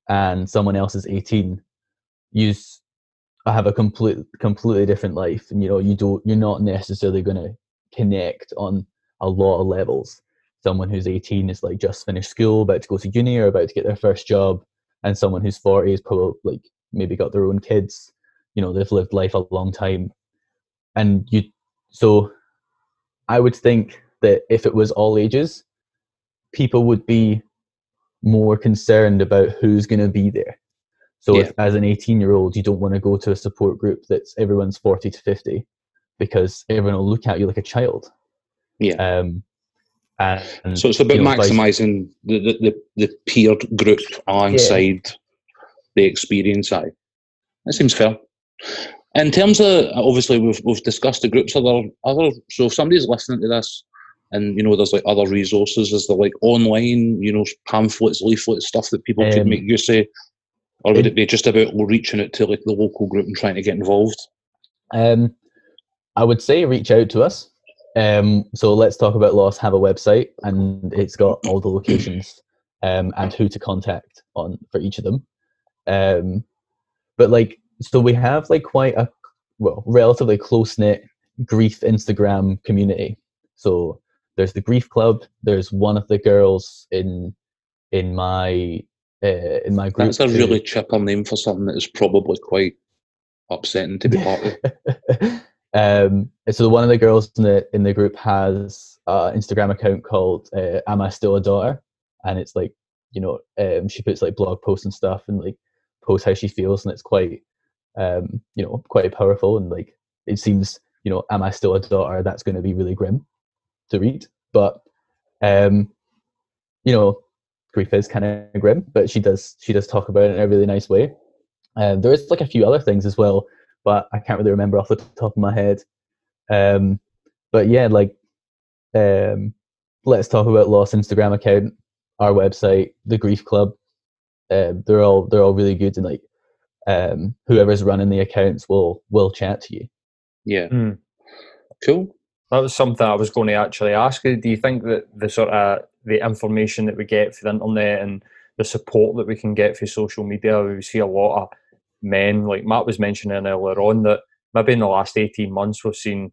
and someone else is 18, you have a complete completely different life, and you know you don't you're not necessarily going to connect on a lot of levels. Someone who's 18 is like just finished school, about to go to uni, or about to get their first job, and someone who's 40 is probably like maybe got their own kids. You know, they've lived life a long time, and you so I would think that if it was all ages, people would be more concerned about who's going to be there. So yeah. if as an 18 year old you don't want to go to a support group that's everyone's 40 to 50 because everyone will look at you like a child. Yeah. Um, and, so it's about you know, maximizing the, the, the, the peer group alongside yeah. the experience side. That seems fair. In terms of obviously we've we've discussed the groups other other so if somebody's listening to this and you know there's like other resources, is there like online, you know, pamphlets, leaflets, stuff that people um, could make use of? Or would it be just about reaching out to like the local group and trying to get involved? Um I would say reach out to us. Um, so let's talk about Loss have a website and it's got all the locations um, and who to contact on for each of them. Um, but like so we have like quite a well relatively close knit grief Instagram community. So there's the grief club. There's one of the girls in in my uh, in my group. That's a really chipper name for something that is probably quite upsetting to be part of. um, so one of the girls in the in the group has an Instagram account called uh, "Am I Still a Daughter?" and it's like you know um, she puts like blog posts and stuff and like posts how she feels and it's quite um, you know, quite powerful and like it seems, you know, am I still a daughter? That's going to be really grim to read, but um, you know, grief is kind of grim, but she does she does talk about it in a really nice way. Um, there is like a few other things as well, but I can't really remember off the top of my head. Um, but yeah, like um, let's talk about Loss Instagram account, our website, the Grief Club. Uh, they're all they're all really good and like um, whoever's running the accounts will will chat to you. Yeah. Mm. Cool. That was something I was going to actually ask you. Do you think that the sort of the information that we get through the internet and the support that we can get through social media, we see a lot of men, like Matt was mentioning earlier on, that maybe in the last 18 months we've seen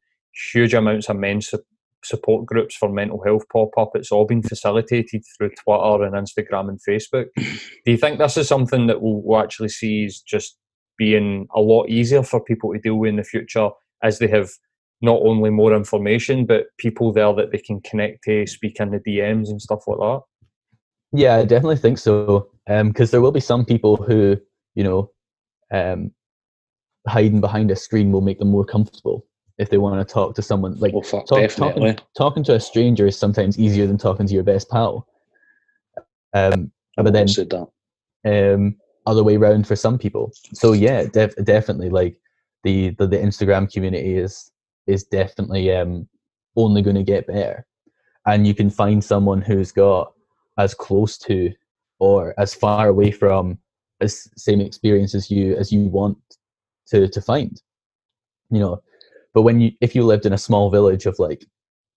huge amounts of men su- support groups for mental health pop up. It's all been facilitated through Twitter and Instagram and Facebook. Do you think this is something that we'll, we'll actually see is just being a lot easier for people to deal with in the future as they have not only more information but people there that they can connect to, speak in the DMs and stuff like that? Yeah, I definitely think so. Because um, there will be some people who, you know, um, hiding behind a screen will make them more comfortable if they want to talk to someone like oh, fuck, talk, talking, talking to a stranger is sometimes easier than talking to your best pal um, but then um, other way around for some people so yeah def- definitely like the, the, the instagram community is is definitely um, only going to get better and you can find someone who's got as close to or as far away from as same experience as you as you want to to find you know but when you if you lived in a small village of like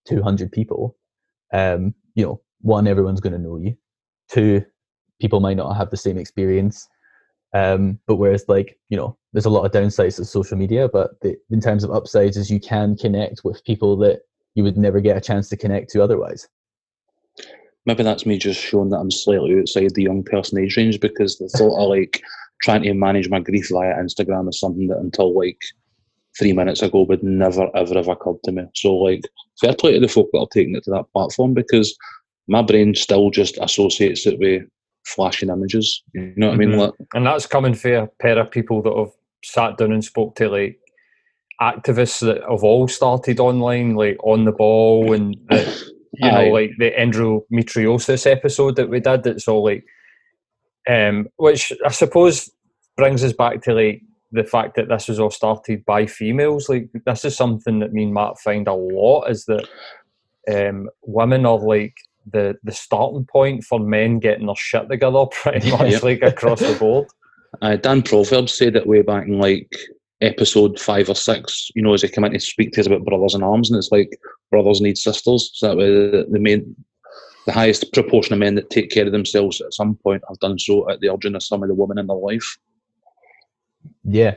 200 people, um, you know, one, everyone's going to know you. Two, people might not have the same experience. Um, but whereas like you know, there's a lot of downsides of social media, but the, in terms of upsides, is you can connect with people that you would never get a chance to connect to otherwise. Maybe that's me just showing that I'm slightly outside the young person age range because the thought of like trying to manage my grief via Instagram is something that until like three minutes ago would never ever have occurred to me. So like fair play to the folk that are taking it to that platform because my brain still just associates it with flashing images. You know what mm-hmm. I mean? Mm-hmm. Like, and that's coming for a pair of people that have sat down and spoke to like activists that have all started online, like on the ball and the, you know, like the endometriosis episode that we did. It's all like, um, which I suppose brings us back to like the fact that this was all started by females. Like this is something that me and Matt find a lot is that um, women are like the the starting point for men getting their shit together, pretty much like across the board. Uh, Dan Proverbs said it way back in like episode five or six. You know, as he came in to speak to us about brothers in arms, and it's like brothers need sisters. So that way, the, the main, the highest proportion of men that take care of themselves at some point have done so at the urging of some of the women in their life. Yeah,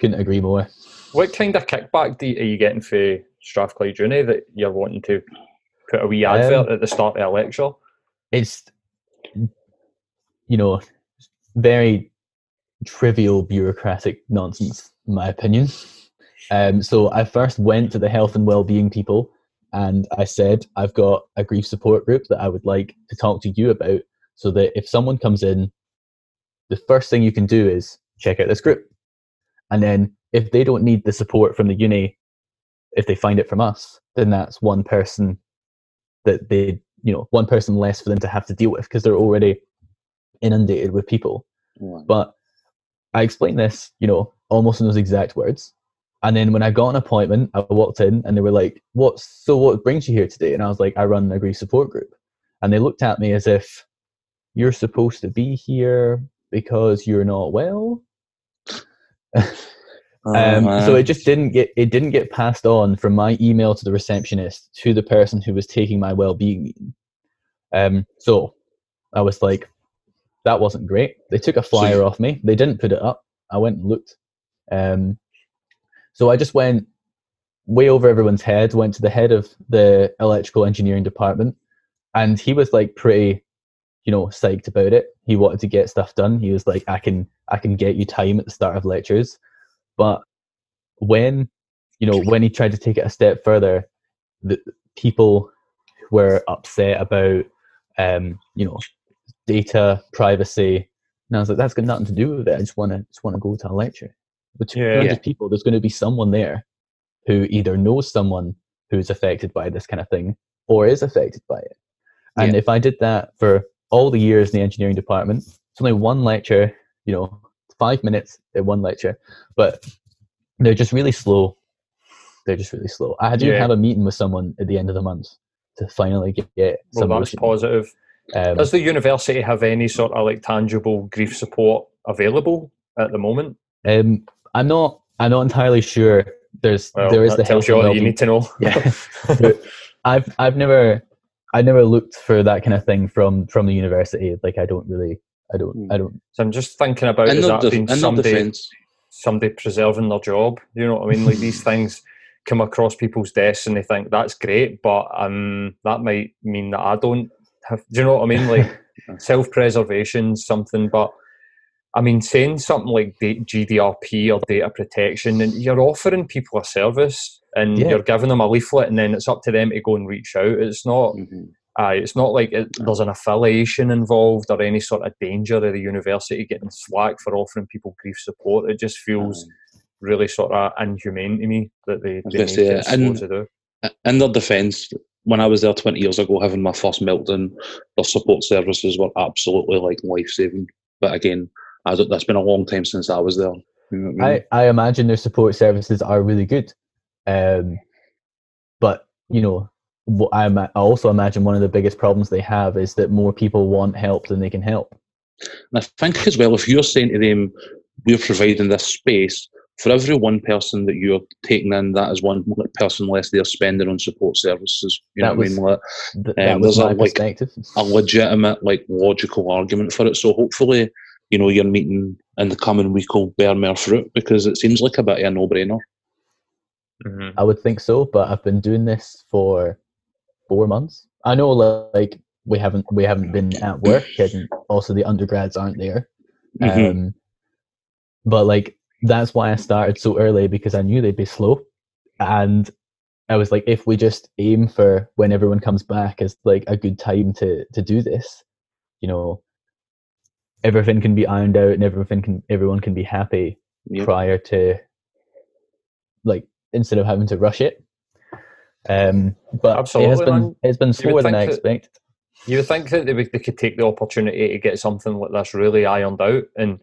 couldn't agree more. What kind of kickback do you, are you getting for Strathclyde Uni that you're wanting to put a wee advert Um, at the start of a lecture? It's, you know, very trivial bureaucratic nonsense, in my opinion. Um, so I first went to the health and well-being people, and I said I've got a grief support group that I would like to talk to you about, so that if someone comes in, the first thing you can do is check out this group, and then if they don't need the support from the uni, if they find it from us, then that's one person that they, you know, one person less for them to have to deal with because they're already inundated with people. But I explained this, you know, almost in those exact words. And then when I got an appointment, I walked in and they were like, "What? So what brings you here today?" And I was like, "I run a grief support group." And they looked at me as if you're supposed to be here because you're not well. Oh, Um, so it just didn't get it didn't get passed on from my email to the receptionist to the person who was taking my well-being. Um, so I was like, that wasn't great. They took a flyer off me. They didn't put it up. I went and looked. Um, so I just went way over everyone's head. Went to the head of the electrical engineering department, and he was like pretty, you know, psyched about it. He wanted to get stuff done. He was like, I can I can get you time at the start of lectures. But when, you know, when he tried to take it a step further, the people were upset about, um, you know, data privacy. And I was like, that's got nothing to do with it. I just want to just want to go to a lecture. With 200 Yeah. people, there's going to be someone there who either knows someone who's affected by this kind of thing or is affected by it. And Yeah. if I did that for all the years in the engineering department, it's only one lecture, you know, five minutes in one lecture, but they're just really slow. They're just really slow. I do Yeah. have a meeting with someone at the end of the month to finally get, get Well, some that's positive. Um, Does the university have any sort of like tangible grief support available at the moment? um, I'm not. I'm not entirely sure. There's Well, there is that the tells health you all that you need to know. Yeah. I've I've never I never looked for that kind of thing from from the university. Like I don't really I don't Hmm. I don't so I'm just thinking about in is that def- being somebody defence, somebody preserving their job? You know what I mean? Like these things come across people's desks and they think that's great, but um, that might mean that I don't have. Do you know what I mean? Like self preservation, something, but. I mean, saying something like GDRP or data protection, and you're offering people a service, and Yeah. you're giving them a leaflet, and then it's up to them to go and reach out. It's not Mhm. Aye, it's not like it, there's an affiliation involved or any sort of danger of the university getting slack for offering people grief support. It just feels really sort of inhumane to me that they, they gonna say, and- to do. in their defence, when I was there 20 years ago having my first meltdown, the support services were absolutely like life saving. But again, I don't, that's been a long time since I was there. You know I mean? I, I imagine their support services are really good. Um, but, you know, what I, I also imagine one of the biggest problems they have is that more people want help than they can help. And I think as well, if you're saying to them, we're providing this space, for every one person that you're taking in, that is one person less they're spending on support services. You know That what I mean? Like, Th- that Um, was there's a, my like, a legitimate, like logical argument for it. So hopefully, you know, your meeting in the coming week will bear more fruit because it seems like a bit of a no-brainer. I would think so, but I've been doing this for four months. I know, like we haven't we haven't been at work, and also the undergrads aren't there. Mhm. Um, but like that's why I started so early because I knew they'd be slow, and I was like, if we just aim for when everyone comes back as like a good time to to do this, you know, everything can be ironed out and everything can everyone can be happy Yeah. prior to like instead of having to rush it. Um, but it has been man. it's been slower than I that- expected. You would think that they, would, they could take the opportunity to get something like this really ironed out and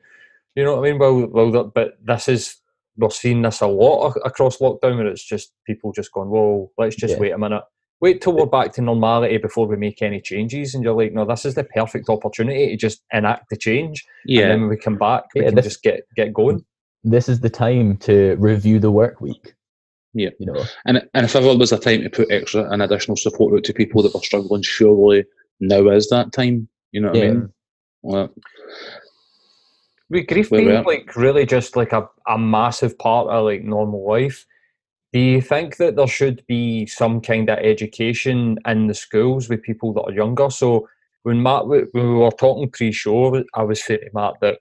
You know what I mean? Well, well, but this is we're seeing this a lot across lockdown, where it's just people just going, "Well, let's just Yeah. wait a minute." Wait till we're back to normality before we make any changes, and you're like, no, this is the perfect opportunity to just enact the change. And Yeah, then when we come back, we Yeah, can this- just get get going. This is the time to review the work week. Yeah. You know, and and if ever there was a time to put extra and additional support out to people that were struggling, surely now is that time. You know what I mean? Well, With grief Where being like really just like a, a massive part of like normal life, do you think that there should be some kind of education in the schools with people that are younger? So when Matt, when we were talking pre-show, I was saying to Matt that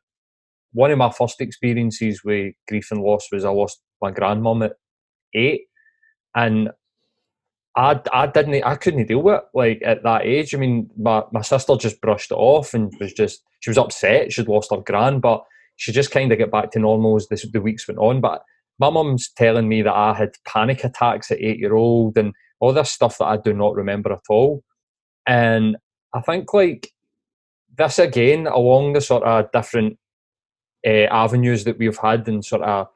one of my first experiences with grief and loss was I lost my grandmum at eight, and I, I didn't I couldn't deal with it like at that age. I mean, my, my sister just brushed it off and was just she was upset. She'd lost her gran, but she just kind of got back to normal as the, the weeks went on. But my mum's telling me that I had panic attacks at eight year old and all this stuff that I do not remember at all. And I think like this again along the sort of different uh, avenues that we've had and sort of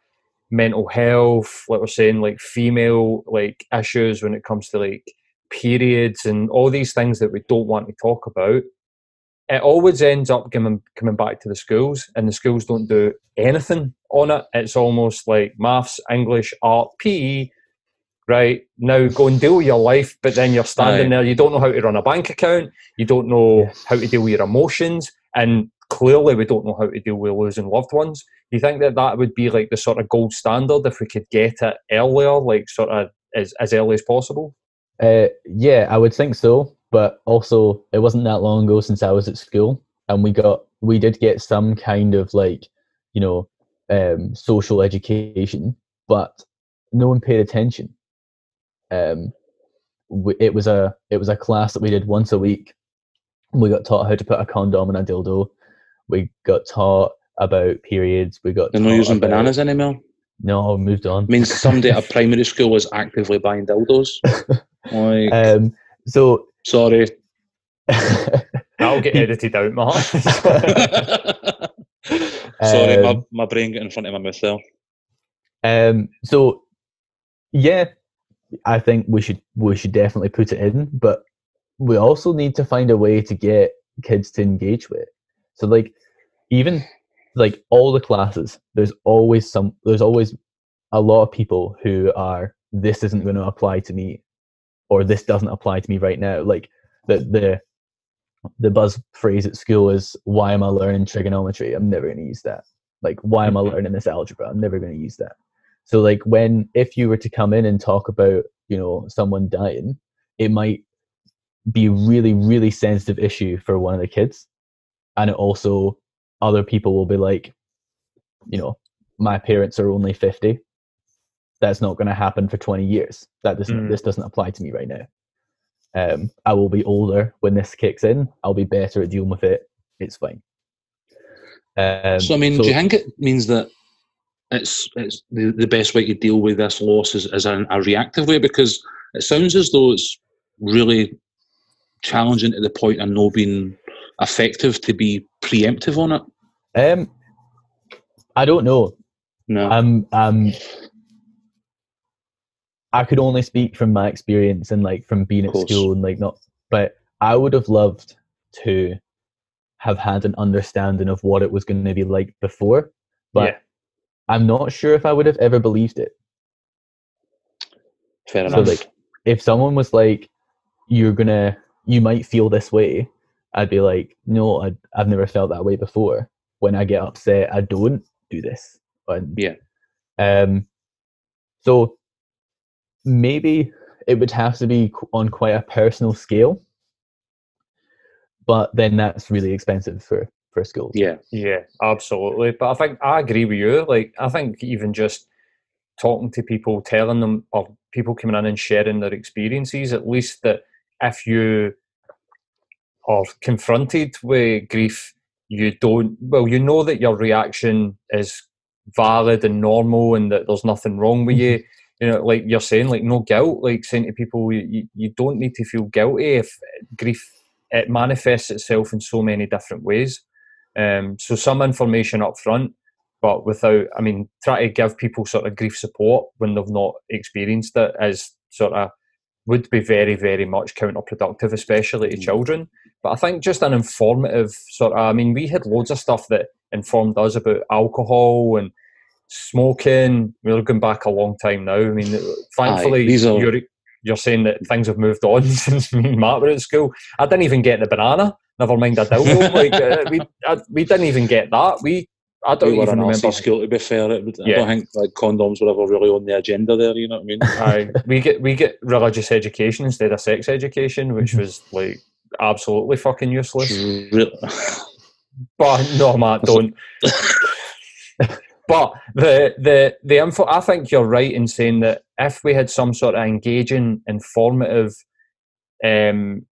mental health, like we're saying, like female like issues when it comes to like periods and all these things that we don't want to talk about. It always ends up coming coming back to the schools, and the schools don't do anything on it. It's almost like maths, English, art, PE. Right now, go and deal with your life, but then you're standing Aye. there. You don't know how to run a bank account. You don't know Yeah. how to deal with your emotions, and clearly, we don't know how to deal with losing loved ones. Do you think that that would be like the sort of gold standard if we could get it earlier, like sort of as, as early as possible? Uh, yeah, I would think so. But also, it wasn't that long ago since I was at school, and we got we did get some kind of like, you know, um, social education, but no one paid attention. Um, we, it was a it was a class that we did once a week. We got taught how to put a condom in a dildo. We got taught about periods. We got they're not using about- bananas anymore. No, moved on. I mean, somebody at a primary school was actively buying dildos. Like, um, so sorry. That'll get edited out, Mark. sorry, my, Um, my brain got in front of my mouth there. Um, so yeah, I think we should we should definitely put it in, but we also need to find a way to get kids to engage with it. So like even like all the classes, there's always some there's always a lot of people who are this isn't going to apply to me or this doesn't apply to me right now. Like the the the buzz phrase at school is why am I learning trigonometry? I'm never going to use that. Like why am I Mhm. learning this algebra? I'm never going to use that. So like when if you were to come in and talk about, you know, someone dying, it might be a really really sensitive issue for one of the kids. And it also other people will be like, you know, my parents are only 50. That's not going to happen for 20 years. That doesn't Mm. this doesn't apply to me right now. Um, I will be older when this kicks in. I'll be better at dealing with it. It's fine. Um, so, I mean, do you think it means that it's it's the, the best way to deal with this loss is, is in a reactive way? Because it sounds as though it's really challenging to the point of no being effective to be preemptive on it. um, I don't know. No. I'm um I could only speak from my experience and like from being at school and like not but I would have loved to have had an understanding of what it was going to be like before but Yeah. I'm not sure if I would have ever believed it Fair so enough. like if someone was like you're to you might feel this way I'd be like no I I've never felt that way before when I get upset I don't do this and Yeah. um so maybe it would have to be on quite a personal scale but then that's really expensive for for schools yeah. Yeah, absolutely. But I think I agree with you. Like, I think even just talking to people, telling them, or people coming in and sharing their experiences, at least that if you are confronted with grief, you don't, well, you know that your reaction is valid and normal and that there's nothing wrong with you. You know, like you're saying, like no guilt, like saying to people, you, you- you don't need to feel guilty if grief, it manifests itself in so many different ways. Um, so some information up front, but without, I mean, try to give people sort of grief support when they've not experienced it is sort of would be very, very much counterproductive, especially to mm. children. But I think just an informative sort of, I mean, we had loads of stuff that informed us about alcohol and smoking. We're going back a long time now. I mean, thankfully, Aye, are... you're, you're saying that things have moved on since me and Matt were at school. I didn't even get the banana. Never mind a dildo. like uh, we, I, we didn't even get that. We I don't we even remember. school to be fair. It, yeah. I don't think like condoms were ever really on the agenda there. You know what I mean? Aye, we get we get religious education instead of sex education, which was like absolutely fucking useless. but no, Matt, don't. but the the the info, I think you're right in saying that if we had some sort of engaging, informative, um,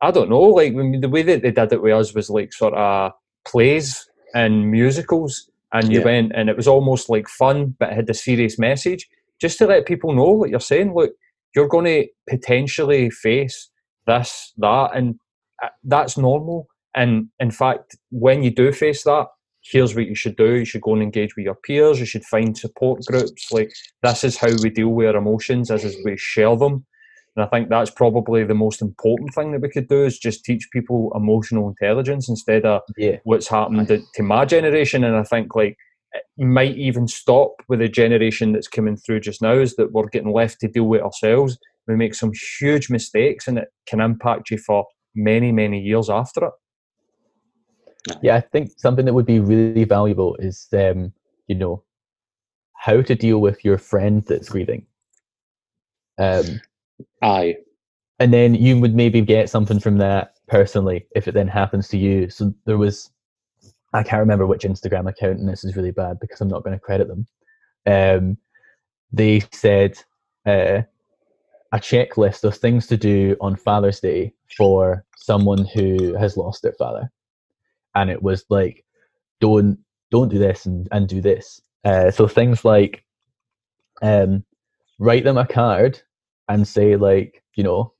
I don't know, like the way that they did it with us was like sort of plays and musicals, and you yeah. went and it was almost like fun, but it had a serious message, just to let people know what you're saying. Look, you're going to potentially face this, that, and uh, that's normal. And in fact, when you do face that, here's what you should do. You should go and engage with your peers. You should find support groups. Like this is how we deal with our emotions, as is we share them. And I think that's probably the most important thing that we could do is just teach people emotional intelligence instead of yeah. what's happened to, to my generation. And I think like it might even stop with the generation that's coming through just now is that we're getting left to deal with ourselves. We make some huge mistakes and it can impact you for many, many years after it. Yeah, I think something that would be really valuable is, um, you know, how to deal with your friend that's grieving. Um, Aye. And then you would maybe get something from that personally if it then happens to you. So there was, I can't remember which Instagram account, and this is really bad because I'm not going to credit them. Um, they said uh, a checklist of things to do on Father's Day for someone who has lost their father, and it was like, don't don't do this and, and do this. Uh, so things like um, write them a card and say like you know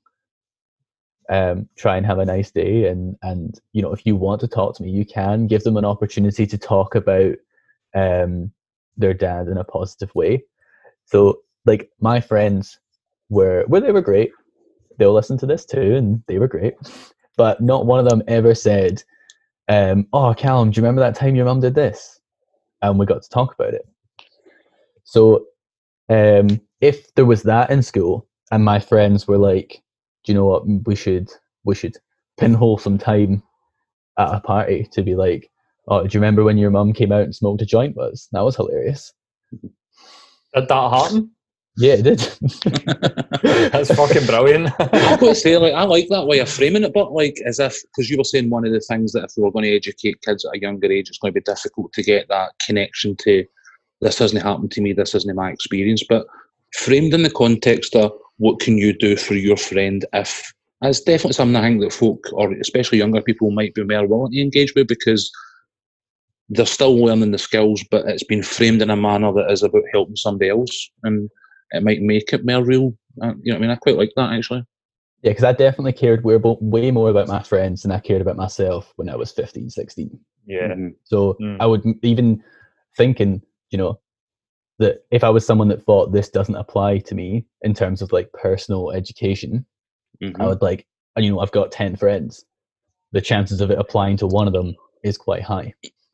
um, try and have a nice day. And and you know if you want to talk to me you can give them an opportunity to talk about um, their dad in a positive way. So like my friends were where they were great they'll listen to this too and they were great but not one of them ever said um, oh callum do you remember that time your mum did this and we got to talk about it so um, if there was that in school and my friends were like, "Do you know what? We should we should pinhole some time at a party to be like, oh, do you remember when your mum came out and smoked a joint with us? That was hilarious." Did that happen? Yeah, it did. That's fucking brilliant. I would say, like, I like that way of framing it, but like, as if because you were saying one of the things that if we were going to educate kids at a younger age, it's going to be difficult to get that connection to this hasn't happened to me, this isn't my experience, but framed in the context of what can you do for your friend if that's definitely something I think that folk, or especially younger people, might be more willing to engage with because they're still learning the skills, but it's been framed in a manner that is about helping somebody else, and it might make it more real. Uh, you know, what I mean, I quite like that actually. Yeah, because I definitely cared way more about my friends than I cared about myself when I was 15, 16. Yeah. Mm-hmm. So mm. I would even thinking, you know, that if I was someone that thought this doesn't apply to me in terms of like personal education, mm-hmm. I would like, you know, I've got 10 friends. The chances of it applying to one of them is quite high.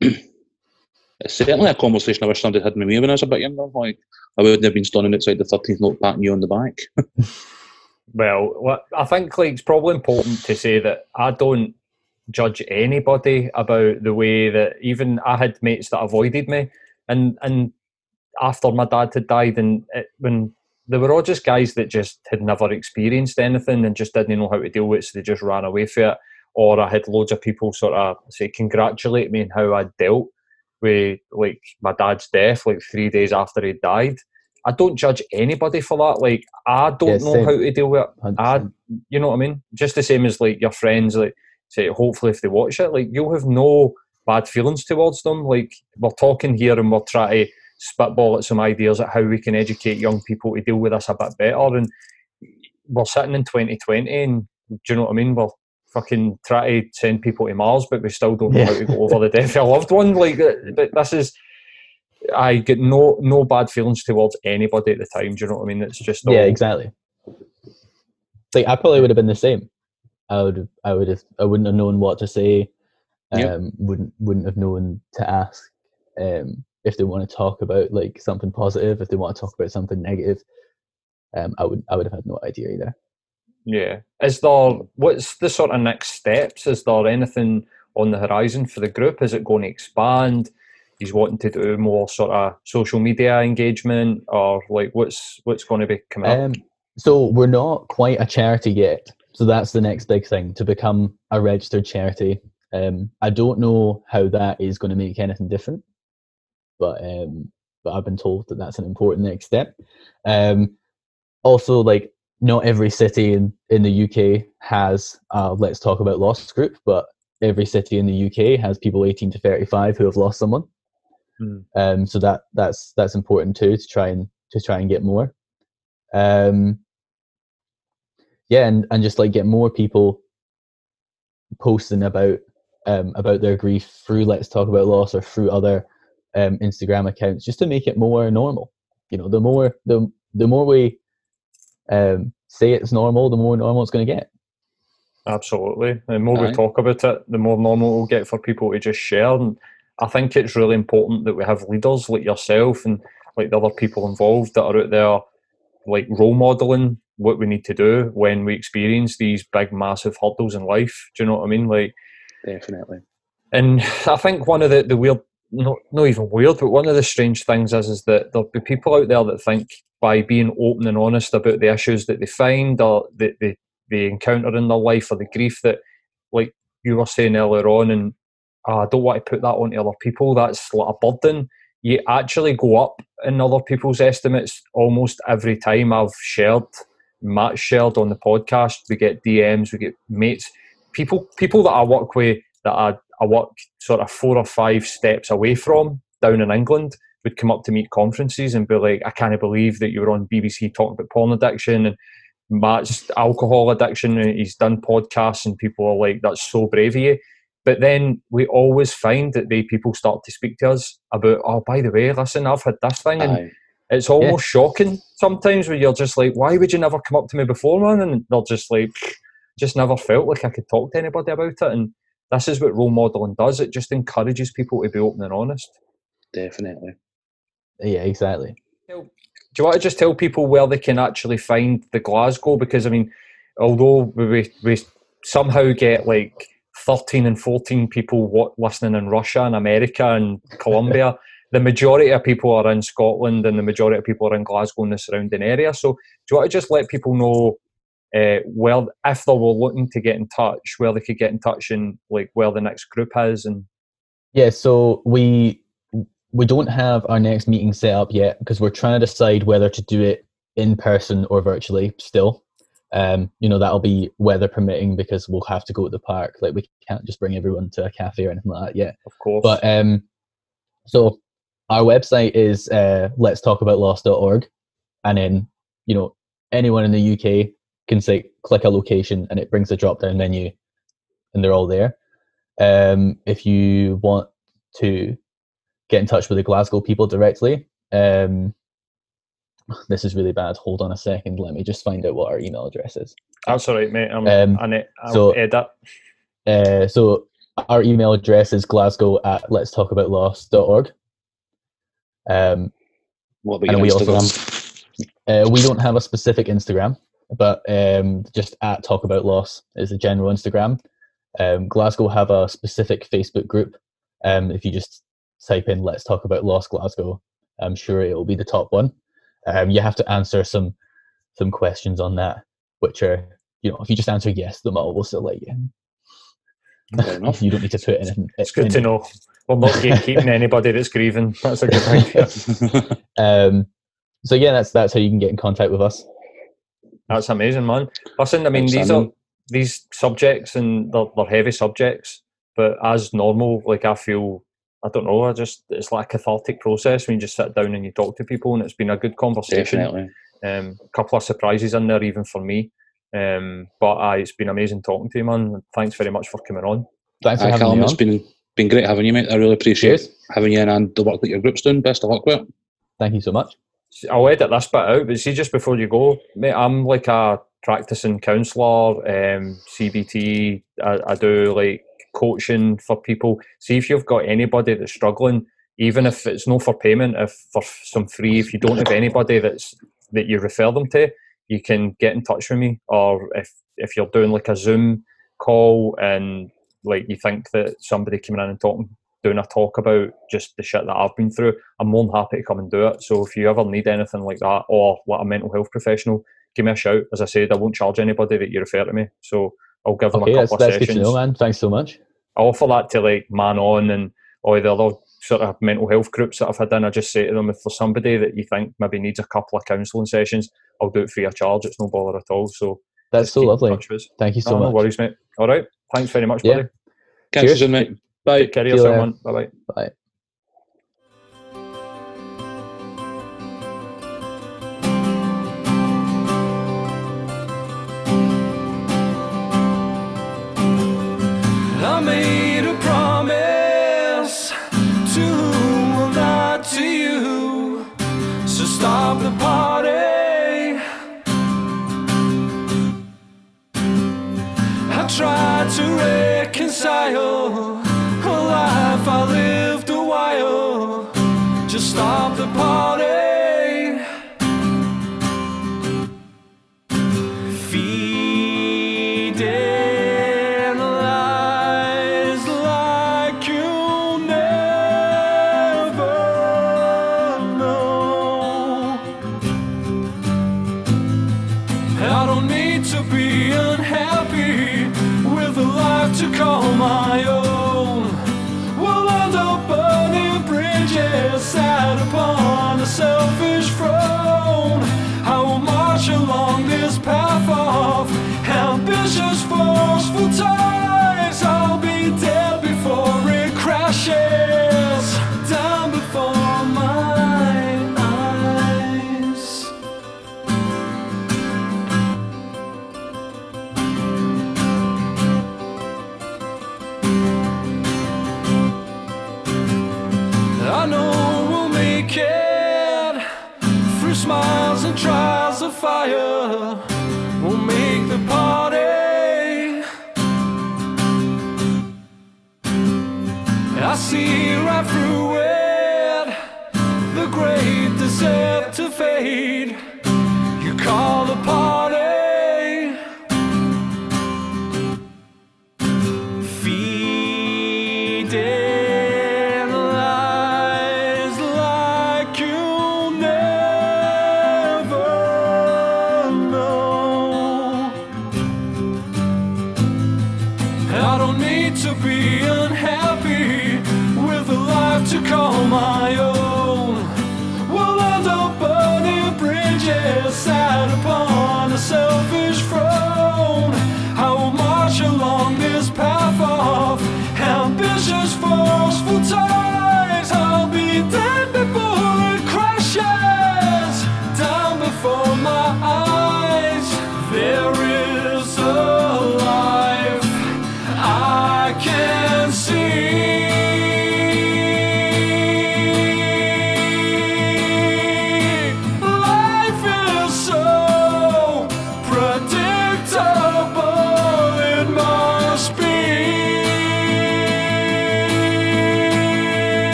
certainly a conversation I wish somebody had with me when I was a bit younger. Like, I wouldn't have been standing outside the 13th Note patting you on the back. well, I think like it's probably important to say that I don't judge anybody about the way that even I had mates that avoided me, and and after my dad had died, and it, when they were all just guys that just had never experienced anything and just didn't know how to deal with it, so they just ran away from it. Or I had loads of people sort of say congratulate me on how I dealt with like my dad's death, like three days after he died. I don't judge anybody for that. Like I don't yeah, know how to deal with it. I, you know what I mean? Just the same as like your friends. Like say, hopefully if they watch it, like you'll have no bad feelings towards them. Like we're talking here and we're trying to spitball at some ideas at how we can educate young people to deal with this a bit better. And we're sitting in 2020, and do you know what I mean? We're fucking try to send people to Mars, but we still don't know yeah. how to go over the death of a loved one. Like, but this is I get no no bad feelings towards anybody at the time. Do you know what I mean? It's just all, Yeah, exactly. Like I probably would have been the same. I would I would have I wouldn't have known what to say. Um, Yep. wouldn't wouldn't have known to ask um, if they want to talk about like something positive, if they want to talk about something negative. Um, I would I would have had no idea either. Yeah. Is there what's the sort of next steps? Is there anything on the horizon for the group? Is it going to expand? He's wanting to do more sort of social media engagement, or like what's what's going to be coming up? Um, so we're not quite a charity yet. So that's the next big thing to become a registered charity. Um, I don't know how that is going to make anything different, but um, but I've been told that that's an important next step. Um, also, like not every city in in the UK has a Let's Talk About Loss group, but every city in the UK has people 18 to 35 who have lost someone. Hmm. Um, so that that's that's important too to try and to try and get more. Um, yeah, and, and just like get more people posting about um, about their grief through Let's Talk About Loss or through other um, Instagram accounts, just to make it more normal. You know, the more the the more we um, say it's normal, the more normal it's going to get. Absolutely. The more we talk about it, the more normal it will get for people to just share. And I think it's really important that we have leaders like yourself and like the other people involved that are out there, like role modeling what we need to do when we experience these big, massive hurdles in life. Do you know what I mean? Like, Definitely. and I think one of the, the weird, not, not even weird, but one of the strange things is, is that there'll be people out there that think by being open and honest about the issues that they find or that they, they encounter in their life or the grief that, like you were saying earlier on, and "Ah, I don't want to put that onto other people, that's like a burden. You actually go up in other people's estimates almost every time I've shared, Matt shared on the podcast. We get DMs, we get mates, people people that I work with that I, I work sort of four or five steps away from down in England would come up to me at conferences and be like, I can't believe that you were on BBC talking about porn addiction and Matt's alcohol addiction. And he's done podcasts and people are like, that's so brave of you. But then we always find that they people start to speak to us about, oh, by the way, listen, I've had this thing. And Aye. it's almost shocking sometimes where you're just like, why would you never come up to me before, man? And they're just like, just never felt like I could talk to anybody about it. And this is what role modeling does. It just encourages people to be open and honest. Definitely. Yeah, exactly. Do you want to just tell people where they can actually find the Glasgow? Because I mean, although we we somehow get like thirteen and fourteen people what, listening in Russia and America and Colombia, the majority of people are in Scotland and the majority of people are in Glasgow and the surrounding area. So, do you want to just let people know uh, where, if they were looking to get in touch, where they could get in touch and like where the next group is and Yeah, so we we don't have our next meeting set up yet because we're trying to decide whether to do it in person or virtually still. Um, you know, that'll be weather permitting because we'll have to go to the park. Like we can't just bring everyone to a cafe or anything like that yet. of course. But um so our website is uh let's talk about loss.org and then, you know, anyone in the UK can say click a location and it brings a drop down menu and they're all there. Um if you want to get in touch with the Glasgow people directly, um this is really bad. Hold on a second. Let me just find out what our email address is. That's all right, mate. I'm, Um, and it, I'll so- edit. Uh, so our email address is glasgow at let's talk about loss.org. Um, What about And your we also- Instagram? uh, we don't have a specific Instagram, but um, just at talk about loss is the general Instagram. Um, Glasgow have a specific Facebook group. Um, if you just type in "Let's talk about Loss Glasgow," I'm sure it will be the top one. Um, you have to answer some some questions on that, which are you know if you just answer yes, the model will still let you in. You don't need to put anything. It's good to know. We're not gatekeeping anybody that's grieving. That's a good idea. Um, so yeah, that's that's how you can get in contact with us. That's amazing, man. Listen, I mean, these are these subjects and they're, they're heavy subjects, but as normal, like I feel, I don't know, I just it's like a cathartic process when you just sit down and you talk to people, and it's been a good conversation. Definitely. Um, a couple of surprises in there, even for me. Um, but uh, it's been amazing talking to you, man. Thanks very much for coming on. Thanks for Aye, having Callum, me it's on. been been great having you, mate. I really appreciate Cheers. having you in and the work that your group's doing. Best of luck with it. Thank you so much. I'll edit this bit out, but see, just before you go, mate, I'm like a practicing counsellor, um, CBT. I, I do like coaching for people. See if you've got anybody that's struggling, even if it's no for payment, if for some free, if you don't have anybody that's that you refer them to, you can get in touch with me. Or if if you're doing like a Zoom call and like you think that somebody coming in and talking doing a talk about just the shit that I've been through, I'm more than happy to come and do it. So if you ever need anything like that or like a mental health professional, give me a shout. As I said, I won't charge anybody that you refer to me. So I'll give them Okay, a that's, couple that's of good to know, man. Thanks so much. I offer that to like Man On and all the other sort of mental health groups that I've had in. I just say to them, if there's somebody that you think maybe needs a couple of counselling sessions, I'll do it free of charge. It's no bother at all. So That's so lovely. touch. Thank you so No, no much. worries, mate. All right. Thanks very much, Yeah. buddy. Catch Cheers. you soon, mate. Bye. Take care of yourself, later. man. Bye bye. I made a promise to whom will not to you. So stop the party. I tried to reconcile fire. We'll make the party. I see right through it. The great deceptive fade.